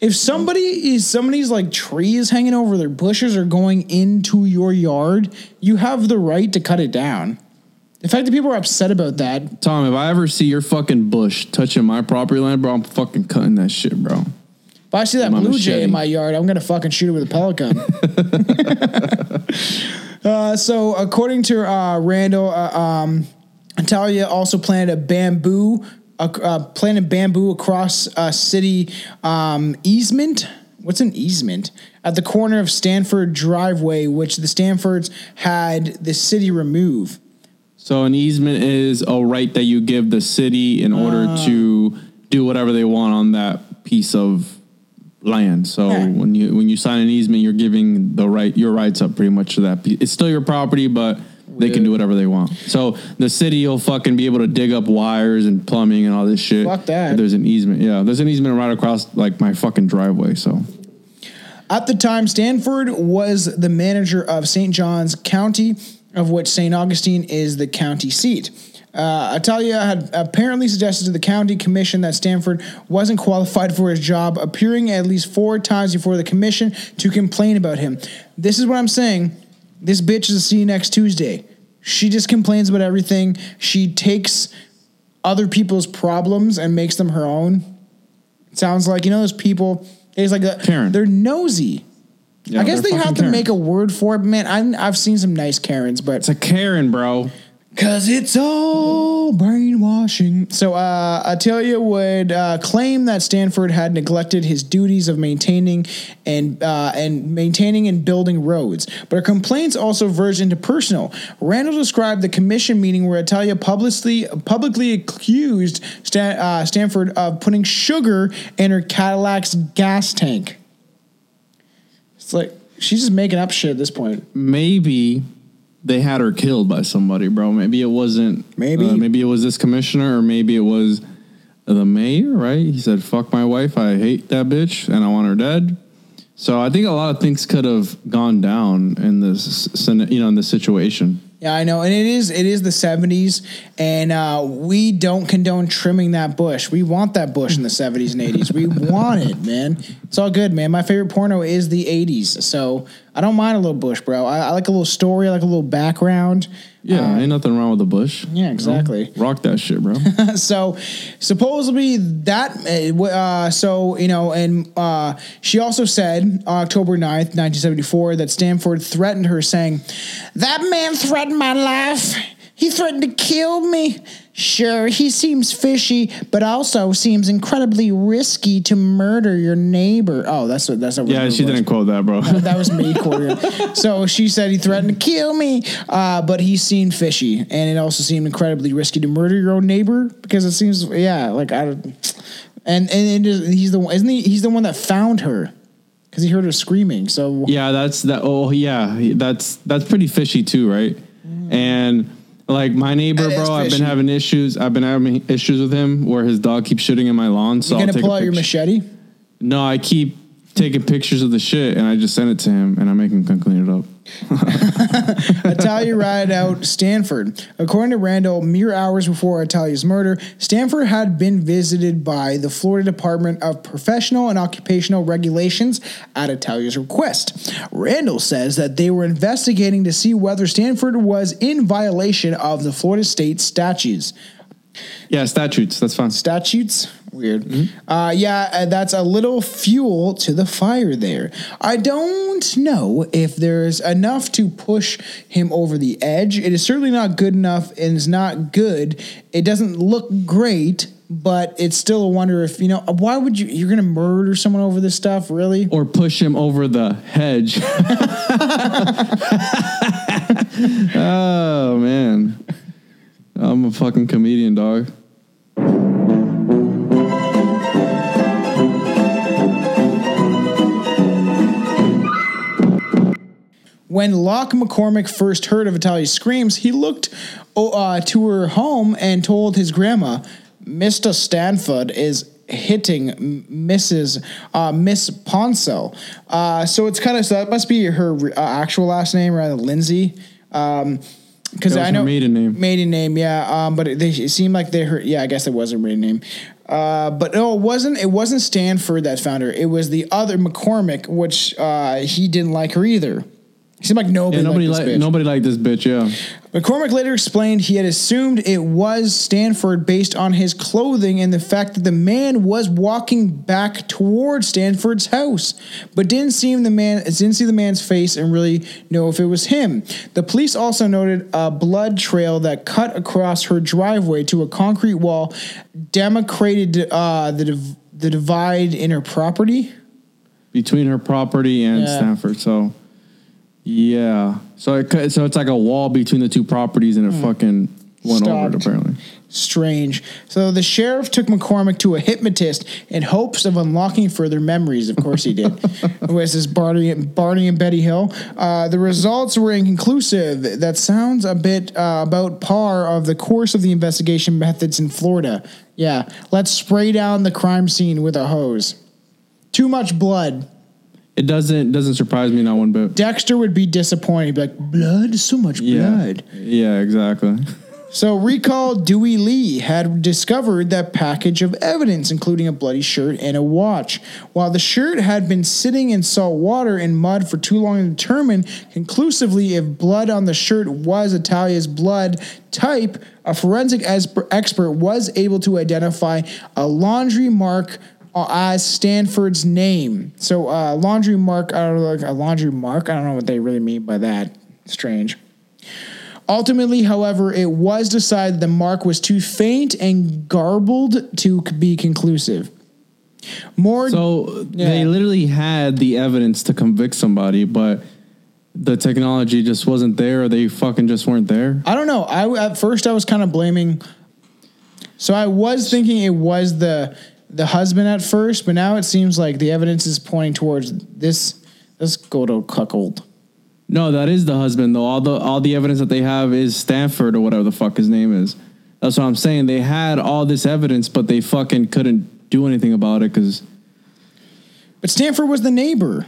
If somebody is somebody's like trees hanging over their bushes or going into your yard, you have the right to cut it down. The fact that people are upset about that, Tom, if I ever see your fucking bush touching my property line, bro, I'm fucking cutting that shit, bro. if I see that My blue jay in my yard, I'm gonna fucking shoot it with a pellet gun. uh, so, according to uh, Randall, uh, um, Italia also planted a bamboo, uh, uh, planted bamboo across a city um, easement. What's an easement? At the corner of Stanford Driveway, which the Stanfords had the city remove. So an easement is a right that you give the city in order Ah. to do whatever they want on that piece of land. So Yeah. when you when you sign an easement, you're giving the right your rights up pretty much to that. It's still your property, but they can do whatever they want. So the city will fucking be able to dig up wires and plumbing and all this shit. Fuck that. There's an easement. Yeah, there's an easement right across like my fucking driveway. So At the time, Stanford was the manager of St. John's County, of which St. Augustine is the county seat. Uh, Italia had apparently suggested to the county commission that Stanford wasn't qualified for his job, appearing at least four times before the commission to complain about him. This is what I'm saying. This bitch is a see you next Tuesday. She just complains about everything. She takes other people's problems and makes them her own. It sounds like you know those people. It's like a, Karen. they're nosy. I guess they're have to Karens. make a word for it. Man, I, I've seen some nice Karens, but it's a Karen, bro. Cause it's all brainwashing. So uh, Attilia would uh, claim that Stanford had neglected his duties of maintaining and uh, and maintaining and building roads. But her complaints also verged into personal. Randall described the commission meeting where Italia publicly publicly accused Stan, uh, Stanford of putting sugar in her Cadillac's gas tank. It's like she's just making up shit at this point. maybe they had her killed by somebody, bro. Maybe it wasn't. Maybe. uh, maybe it was this commissioner, or maybe it was the mayor. Right? He said, "Fuck my wife. I hate that bitch, and I want her dead." So I think a lot of things could have gone down in this, you know, in this situation. Yeah, I know, and it is it is the seventies, and uh, we don't condone trimming that bush. We want that bush in the seventies and eighties. We want it, man. It's all good, man. My favorite porno is the eighties, so I don't mind a little bush, bro. I, I like a little story, I like a little background. Yeah, ain't nothing wrong with the bush. Yeah, exactly. Rock that shit, bro. so supposedly that uh, uh, so you know and uh, she also said october 9th 1974 that stanford threatened her saying that man threatened my life he threatened to kill me sure he seems fishy but also seems incredibly risky to murder your neighbor oh that's what that's what yeah, she didn't quote that, bro. that was me quoting. So she said he threatened to kill me, uh, but he seemed fishy, and it also seemed incredibly risky to murder your own neighbor because it seems, yeah, like I, and and is, he's the one, isn't he? He's the one that found her because he heard her screaming. So Yeah, that's that. Oh, yeah, that's that's pretty fishy too, right? And like my neighbor, That is bro, I've fishy. been having issues. I've been having issues with him where his dog keeps shooting in my lawn. So you're I'll gonna take pull a out your picture. machete. No, I keep taking pictures of the shit and I just send it to him and I make him come clean it up. Italia ratted out Stanford. According to Randall, mere hours before Italia's murder, Stanford had been visited by the Florida Department of Professional and Occupational Regulations at Italia's request. Randall says that they were investigating to see whether Stanford was in violation of the Florida state statutes. Yeah, statutes. That's fine. Statutes? Weird. Uh, yeah, uh, that's a little fuel to the fire there. I don't know if there's enough to push him over the edge. It is certainly not good enough and is not good. It doesn't look great, but it's still a wonder if, you know, why would you, you're going to murder someone over this stuff, really? Or push him over the hedge. oh man, I'm a fucking comedian, dog. When Locke McCormick first heard of Italia's screams, he looked oh, uh, to her home and told his grandma, Mr. Stanford is hitting Mrs. Uh, Miss Ponso. Uh, so it's kind of, so that must be her uh, actual last name, rather than Lindsay. Um, because I know maiden name. maiden name, yeah. Um, but it, they it seemed like they heard. Yeah, I guess it was her maiden name. Uh, but no, it wasn't. It wasn't Stanford that found her. It was the other McCormick, which uh, he didn't like her either. He seemed like nobody. Yeah, nobody liked like this bitch. nobody liked this bitch. Yeah. McCormick later explained he had assumed it was Stanford based on his clothing and the fact that the man was walking back toward Stanford's house, but didn't see the man didn't see the man's face and really know if it was him. The police also noted a blood trail that cut across her driveway to a concrete wall, demarcated uh, the div- the divide in her property. between her property and Yeah. Stanford. So, yeah. So it so it's like a wall between the two properties, and it fucking went over it apparently. Strange. So the sheriff took McCormick to a hypnotist in hopes of unlocking further memories. Of course, he did. it was this Barney, Barney and Betty Hill. Uh, the results were inconclusive. That sounds a bit uh, about par of the course of the investigation methods in Florida. Yeah, let's spray down the crime scene with a hose. Too much blood. It doesn't doesn't surprise me not one bit. Dexter would be disappointed. He'd be like, blood? So much Yeah. blood. Yeah. Exactly. So, recall Dewey Lee had discovered that package of evidence, including a bloody shirt and a watch. While the shirt had been sitting in salt water and mud for too long to determine conclusively if blood on the shirt was Italia's blood type, a forensic esper- expert was able to identify a laundry mark as Stanford's name. So, uh, laundry mark, I don't know, like a laundry mark. I don't know what they really mean by that. Strange. Ultimately, however, it was decided the mark was too faint and garbled to be conclusive. More So they literally had the evidence to convict somebody, but the technology just wasn't there, or they fucking just weren't there. I don't know. I at first I was kind of blaming. So I was thinking it was the the husband at first, but now it seems like the evidence is pointing towards this this good old cuckold. No, that is the husband though. All the all the evidence that they have is Stanford or whatever the fuck his name is. That's what I'm saying. They had all this evidence, but they fucking couldn't do anything about it because But Stanford was the neighbor.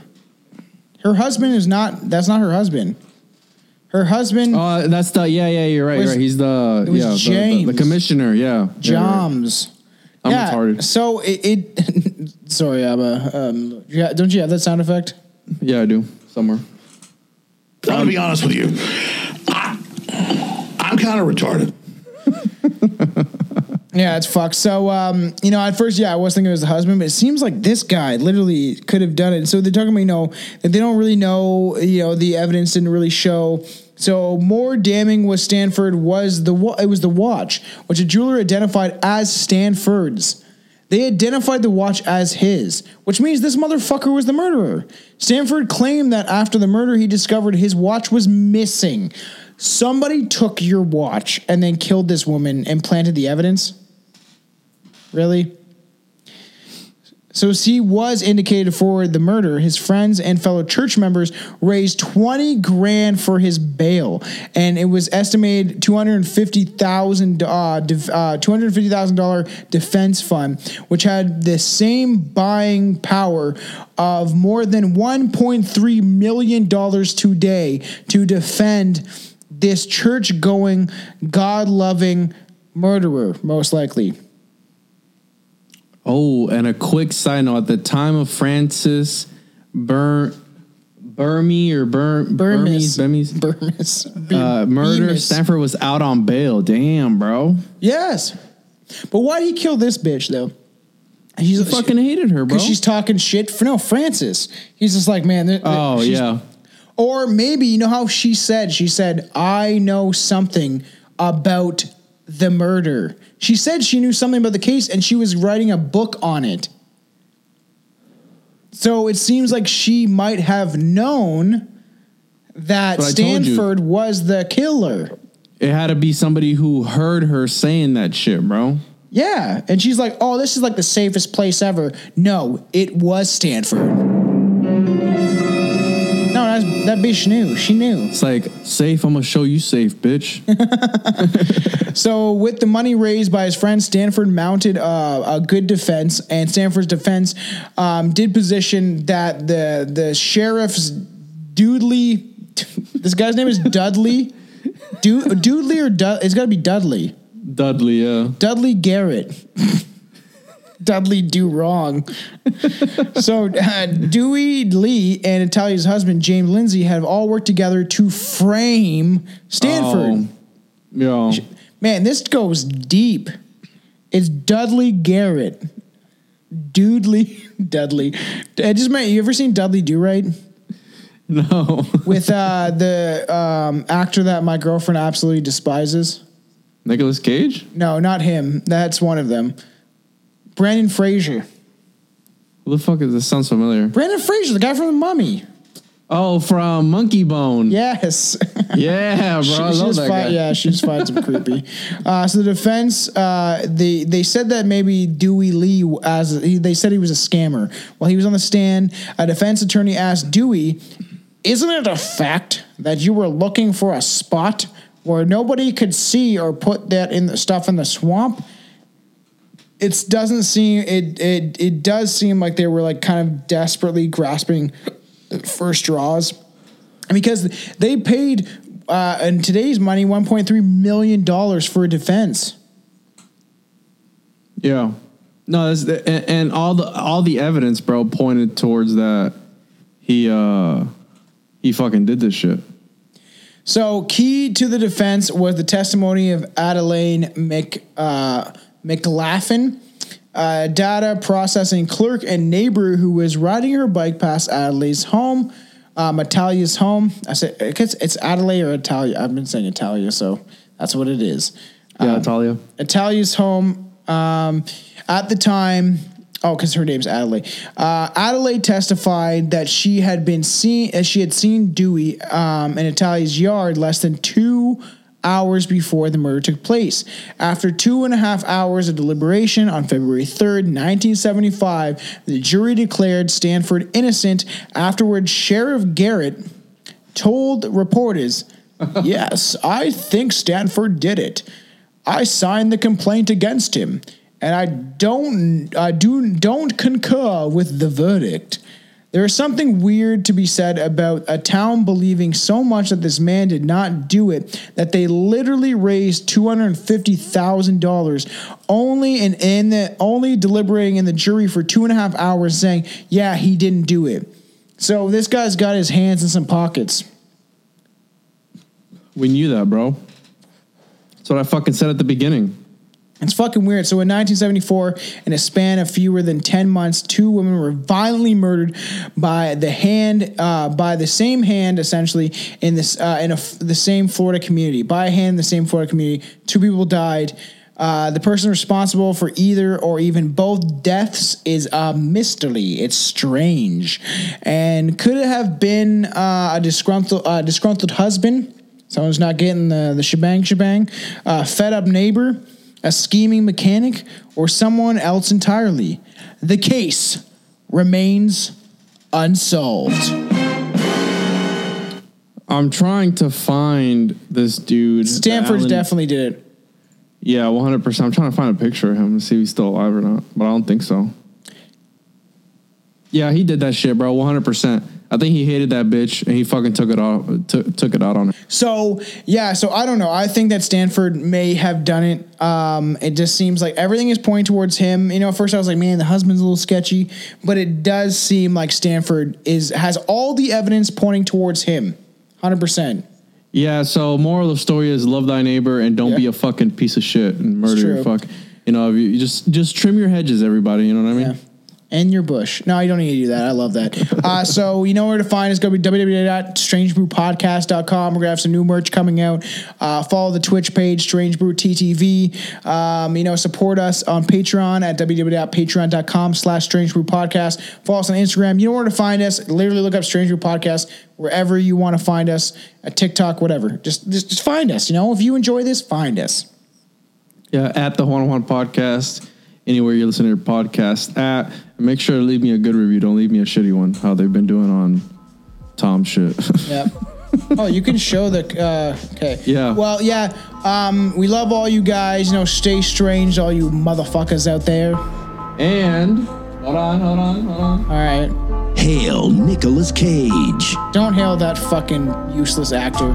Her husband is not. That's not her husband. Her husband, oh, that's the yeah yeah you're right. Was- you're right. He's the it was yeah the- the, James. the commissioner. Yeah. Joms. I'm retarded. So it. it sorry, Abba. Um, yeah, don't you have that sound effect? Yeah, I do somewhere. I'm gonna be honest with you. I, I'm kind of retarded. Yeah, it's fucked. So, um, you know, at first, yeah, I was thinking it was the husband, but it seems like this guy literally could have done it. So they're talking about, you know, that they don't really know, you know, the evidence didn't really show. So more damning was Stanford was the it was the watch, which a jeweler identified as Stanford's. They identified the watch as his, which means this motherfucker was the murderer. Stanford claimed that after the murder, he discovered his watch was missing. Somebody took your watch and then killed this woman and planted the evidence. Really? So he was indicated for the murder. His friends and fellow church members raised 20 grand for his bail, and it was estimated 250,000 uh, uh, $250,000 defense fund, which had the same buying power of more than 1.3 million dollars today to defend this church-going, God-loving murderer, most likely. Oh, and a quick side note: at the time of Frances Bur Burmy or Bur Burmis. Burmese, Burmis. uh, murder, Bemis. Stanford was out on bail. Damn, bro. Yes. But why did he kill this bitch though? He's He fucking hated her, bro. because she's talking shit for no Frances. He's just like, man. th- th- oh yeah. Or maybe you know how she said. She said, "I know something about the murder." She said she knew something about the case, and she was writing a book on it. So it seems like she might have known that But you. Stanford was the killer. It had to be somebody who heard her saying that shit, bro. Yeah. And she's like, oh, this is like the safest place ever. No, it was Stanford. That bitch knew. She knew. It's like safe. I'm gonna show you safe, bitch. So, with the money raised by his friends, Stanford mounted uh, a good defense, and Stanford's defense um, did position that the the sheriff's Dudley, this guy's name is Dudley, Du- Dudley or Dud, it's got to be Dudley. Dudley, yeah. Dudley Garrett. Dudley do wrong. so uh, Dewey Lee and Italia's husband James Lindsay have all worked together to frame Stanford. Oh, yo. Man, this goes deep. It's Dudley Garrett. Dudley Dudley. I just meant you ever seen Dudley Do Right? No. With uh, the um, actor that my girlfriend absolutely despises. Nicolas Cage? No, not him. That's one of them. Brendan Fraser. Who the fuck is this? Sounds familiar. Brendan Fraser, the guy from the Mummy. Oh, from Monkeybone. Yes. Yeah, bro. She- I love that guy. Yeah, she was finding some creepy. Uh, so the defense, uh, they they said that maybe Dewey Lee, as he, they said he was a scammer. While he was on the stand, a defense attorney asked Dewey, "Isn't it a fact that you were looking for a spot where nobody could see or put that in the stuff in the swamp?" It doesn't seem it it it does seem like they were like kind of desperately grasping for straws because they paid uh, in today's money 1.3 million dollars for a defense. Yeah. No, that's the, and, and all the all the evidence, bro, pointed towards that he uh he fucking did this shit. So key to the defense was the testimony of Adelaine Mc, uh, McLaughlin, a data processing clerk and neighbor who was riding her bike past Adelaide's home, um, Italia's home. I said it's, it's Adelaide or Italia. I've been saying Italia, so that's what it is. Yeah, Talia. Italia's home um, at the time. Oh, because her name's Adelaide. Uh, Adelaide testified that she had been seen, as she had seen Dewey um, in Italia's yard less than two hours before the murder took place. After two and a half hours of deliberation on February 3rd, 1975, the jury declared Stanford innocent. Afterwards, Sheriff Garrett told reporters, Yes, I think Stanford did it. I signed the complaint against him, and I don't I do don't concur with the verdict. There is something weird to be said about a town believing so much that this man did not do it that they literally raised two hundred fifty thousand dollars only in, in the only deliberating in the jury for two and a half hours saying, yeah, he didn't do it. So this guy's got his hands in some pockets. We knew that, bro. That's what I fucking said at the beginning. It's fucking weird. So in 1974, in a span of fewer than 10 months, two women were violently murdered by the hand, uh, by the same hand, essentially in this uh, in a, the same Florida community. By a hand, the same Florida community, two people died. Uh, the person responsible for either or even both deaths is a mystery. It's strange, and could it have been uh, a disgruntled uh, disgruntled husband? Someone's not getting the the shebang shebang. Uh, fed up neighbor a scheming mechanic, or someone else entirely? The case remains unsolved. I'm trying to find this dude. Stanford Alan- definitely did it. Yeah, 100. percent I'm trying to find a picture of him to see if he's still alive or not, but I don't think so. Yeah, he did that shit, bro. 100. percent I think he hated that bitch and he fucking took it off, took took it out on her. So yeah, so I don't know. I think that Stanford may have done it. Um, it just seems like everything is pointing towards him. You know, at first I was like, man, the husband's a little sketchy, but it does seem like Stanford is has all the evidence pointing towards him, hundred percent. Yeah. So moral of the story is love thy neighbor and don't Yeah. be a fucking piece of shit and murder your fuck. You know, you just just trim your hedges, everybody. You know what I mean? Yeah. And your bush. No, you don't need to do that. I love that. Uh, so you know where to find us. Go to be www.strangebrewpodcast.com. We're going to have some new merch coming out. Uh, follow the Twitch page, Strange Brew TTV. Um, you know, support us on Patreon at www.patreon.com slash Strange Brew Podcast. Follow us on Instagram. You know where to find us. Literally look up Strange Brew Podcast wherever you want to find us. At TikTok, whatever. Just, just, just find us. You know, if you enjoy this, find us. Yeah, at the One One Podcast, anywhere you listen to your podcast at. And make sure to leave me a good review. Don't leave me a shitty one. How they've been doing on Tom shit. Yep. oh, you can show the. Uh, okay. Yeah. Well, yeah. Um, we love all you guys. You know, stay strange, all you motherfuckers out there. And hold on, hold on, hold on. All right. Hail Nicolas Cage. Don't hail that fucking useless actor.